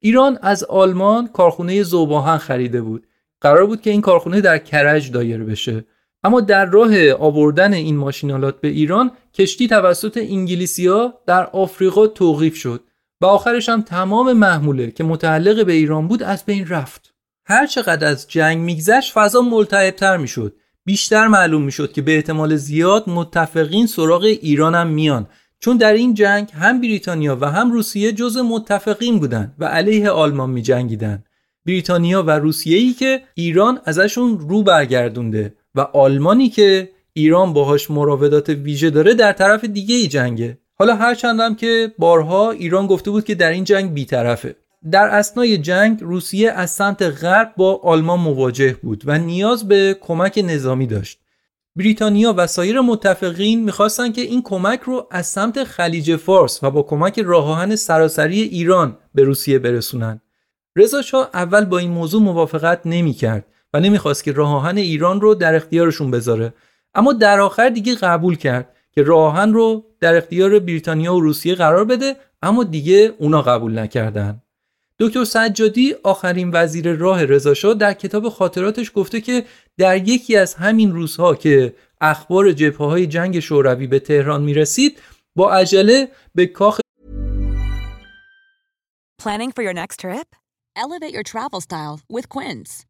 ایران از آلمان کارخونه زوباهن خریده بود. قرار بود که این کارخونه در کرج دایر بشه. اما در راه آوردن این ماشینالات به ایران کشتی توسط انگلیسیا در آفریقا توقیف شد و آخرش هم تمام محموله که متعلق به ایران بود از بین رفت. هر چقدر از جنگ میگذشت فضا ملتهبتر می‌شد. بیشتر معلوم می‌شد که به احتمال زیاد متفقین سراغ ایران هم میان. چون در این جنگ هم بریتانیا و هم روسیه جز متفقین بودند و علیه آلمان می جنگیدن. بریتانیا و روسیه ای که ایران ازشون رو برگردونده. و آلمانی که ایران باهاش مراودات ویژه داره در طرف دیگه ای جنگه. حالا هرچندم که بارها ایران گفته بود که در این جنگ بیطرفه. در اسنای جنگ روسیه از سمت غرب با آلمان مواجه بود و نیاز به کمک نظامی داشت. بریتانیا و سایر متفقین می‌خواستند که این کمک رو از سمت خلیج فارس و با کمک راهان سراسری ایران به روسیه برسونن. رضا اول با این موضوع موافقت نمی‌کرد. و نمی‌خواست که راهان ایران رو در اختیارشون بذاره اما در آخر دیگه قبول کرد که راهان رو در اختیار بریتانیا و روسیه قرار بده اما دیگه اونا قبول نکردن. دکتر سجادی آخرین وزیر راه رضاشاه در کتاب خاطراتش گفته که در یکی از همین روزها که اخبار جبهه های جنگ شوروی به تهران می رسید با عجله به کاخ Planning for your next trip? Elevate your travel style with Quince.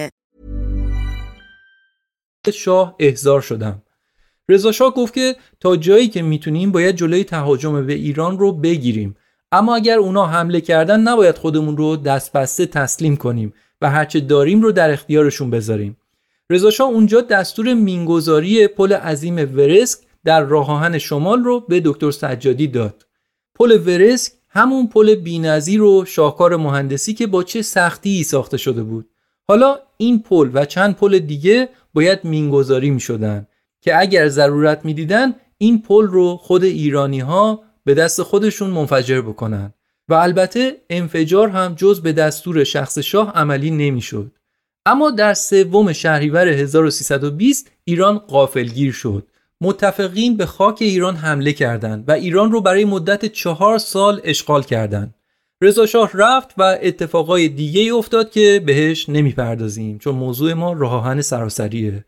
شاه احضار شدم. رضا شاه گفت که تا جایی که می‌تونیم باید جلوی تهاجم به ایران رو بگیریم. اما اگر اونا حمله کردن نباید خودمون رو دست بسته تسلیم کنیم و هرچه داریم رو در اختیارشون بذاریم. رضا شاه اونجا دستور مینگذاری پل عظیم ورسک در راه شمال رو به دکتر سجادی داد. پل ورسک همون پل بینظیر و شاهکار مهندسی که با چه سختی ساخته شده بود. حالا این پل و چند پل دیگه باید مینگذاری می شدن که اگر ضرورت می دیدن این پل رو خود ایرانی ها به دست خودشون منفجر بکنن و البته انفجار هم جز به دستور شخص شاه عملی نمی‌شد. اما در سوم شهریور 1320 ایران قافلگیر شد. متفقین به خاک ایران حمله کردند و ایران رو برای مدت چهار سال اشغال کردند. رضا شاه رفت و اتفاقای دیگه افتاد که بهش نمی‌پردازیم چون موضوع ما راهن سراسریه.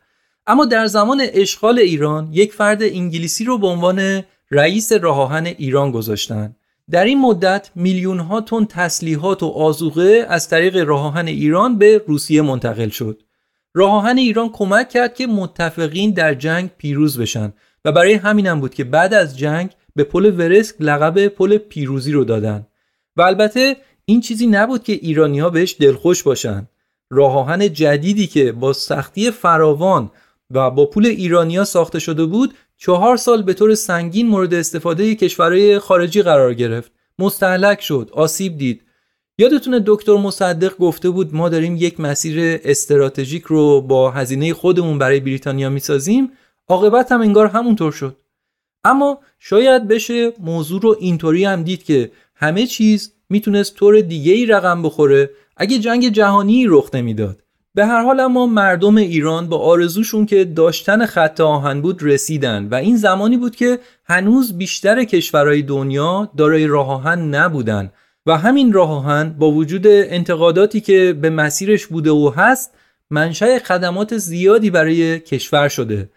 اما در زمان اشغال ایران یک فرد انگلیسی رو به عنوان رئیس راهن ایران گذاشتن. در این مدت میلیون ها تن تسلیحات و آزوقه از طریق راهن ایران به روسیه منتقل شد. راهن ایران کمک کرد که متفقین در جنگ پیروز بشن و برای همینم بود که بعد از جنگ به پل ورسک لقب پل پیروزی رو دادن. و البته این چیزی نبود که ایرانی ها بهش دلخوش باشن. راه جدیدی که با سختی فراوان و با پول ایرانیا ساخته شده بود چهار سال به طور سنگین مورد استفاده کشورهای خارجی قرار گرفت. مستحلک شد آسیب دید. یادتونه دکتر مصدق گفته بود ما داریم یک مسیر استراتژیک رو با هزینه خودمون برای بریتانیا می‌سازیم. عاقبت هم انگار همونطور شد. اما شاید بشه موضوع رو اینطوری هم دید که همه چیز می‌تونست طور دیگه ای رقم بخوره اگه جنگ جهانی رخ نمی‌داد. به هر حال اما مردم ایران با آرزوشون که داشتن خط آهن بود رسیدن و این زمانی بود که هنوز بیشتر کشورهای دنیا دارای راه آهن نبودن و همین راه آهن با وجود انتقاداتی که به مسیرش بوده و هست منشأ خدمات زیادی برای کشور شده.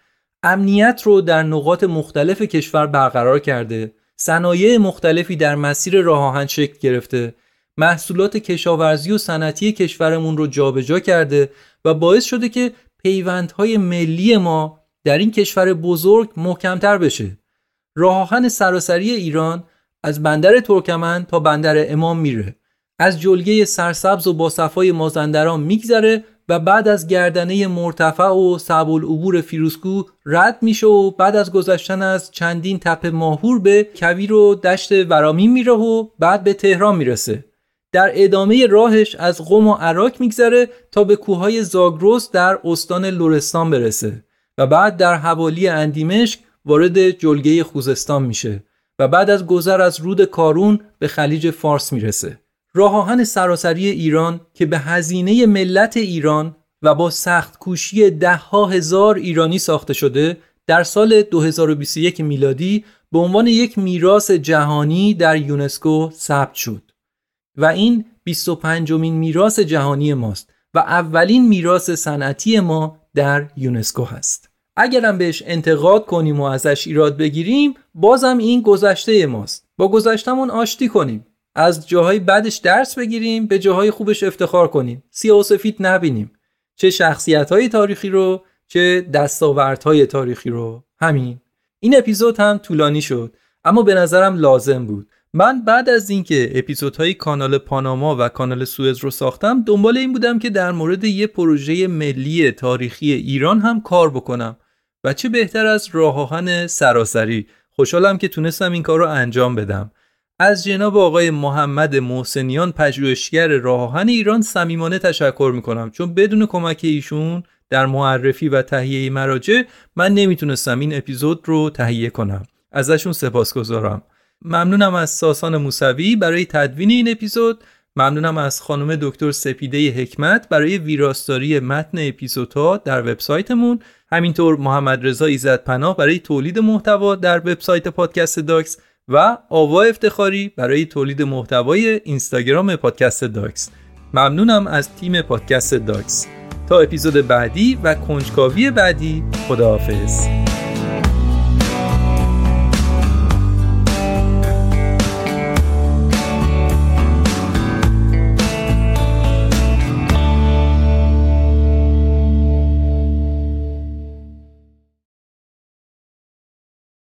امنیت رو در نقاط مختلف کشور برقرار کرده. صنایع مختلفی در مسیر راه آهن شکل گرفته. محصولات کشاورزی و صنعتی کشورمون رو جابجا کرده و باعث شده که پیوندهای ملی ما در این کشور بزرگ محکمتر بشه. راه آهن سراسری ایران از بندر ترکمن تا بندر امام میره. از جلگه سرسبز و با صفای مازندران میگذره و بعد از گردنه مرتفع و صعب العبور فیروسکو رد میشه و بعد از گذشتن از چندین تپه ماهور به کویر و دشت ورامین میره و بعد به تهران می‌رسه. در ادامه راهش از قم و عراق میگذره تا به کوههای زاگرس در استان لورستان برسه و بعد در حوالی اندیمشک وارد جلگه خوزستان میشه و بعد از گذر از رود کارون به خلیج فارس می‌رسه. راه آهن سراسری ایران که به هزینه ملت ایران و با سخت کوشی ده ها هزار ایرانی ساخته شده در سال 2021 میلادی به عنوان یک میراث جهانی در یونسکو ثبت شد. و این 25 مین میراث جهانی ماست و اولین میراث صنعتی ما در یونسکو هست. اگرم بهش انتقاد کنیم و ازش ایراد بگیریم بازم این گذشته ماست. با گذشتمون آشتی کنیم. از جاهای بدش درس بگیریم به جاهای خوبش افتخار کنیم. سیاه و سفید نبینیم. چه شخصیت های تاریخی رو چه های تاریخی رو. همین. این اپیزود هم طولانی شد اما به نظرم لازم بود. من بعد از اینکه اپیزودهای کانال پاناما و کانال سوئز رو ساختم دنبال این بودم که در مورد یه پروژه ملی تاریخی ایران هم کار بکنم و چه بهتر از راه سراسری. خوشحالم که تونستم این کار رو انجام بدم. از جناب آقای محمد محسنیان پژوهشگر راه ایران صمیمانه تشکر می‌کنم. چون بدون کمک ایشون در معرفی و تهیه مراجع من نمی‌تونستم این اپیزود رو تهیه کنم. ازشون سپاسگزارم. ممنونم از ساسان موسوی برای تدوین این اپیزود. ممنونم از خانم دکتر سپیده حکمت برای ویراستاری متن اپیزودها در وبسایتمون. همینطور محمد رضا ایزد پناه برای تولید محتوا در وبسایت پادکست داکس. و آوا افتخاری برای تولید محتوای اینستاگرام پادکست داکس. ممنونم از تیم پادکست داکس. تا اپیزود بعدی و کنجکاوی بعدی خداحافظ.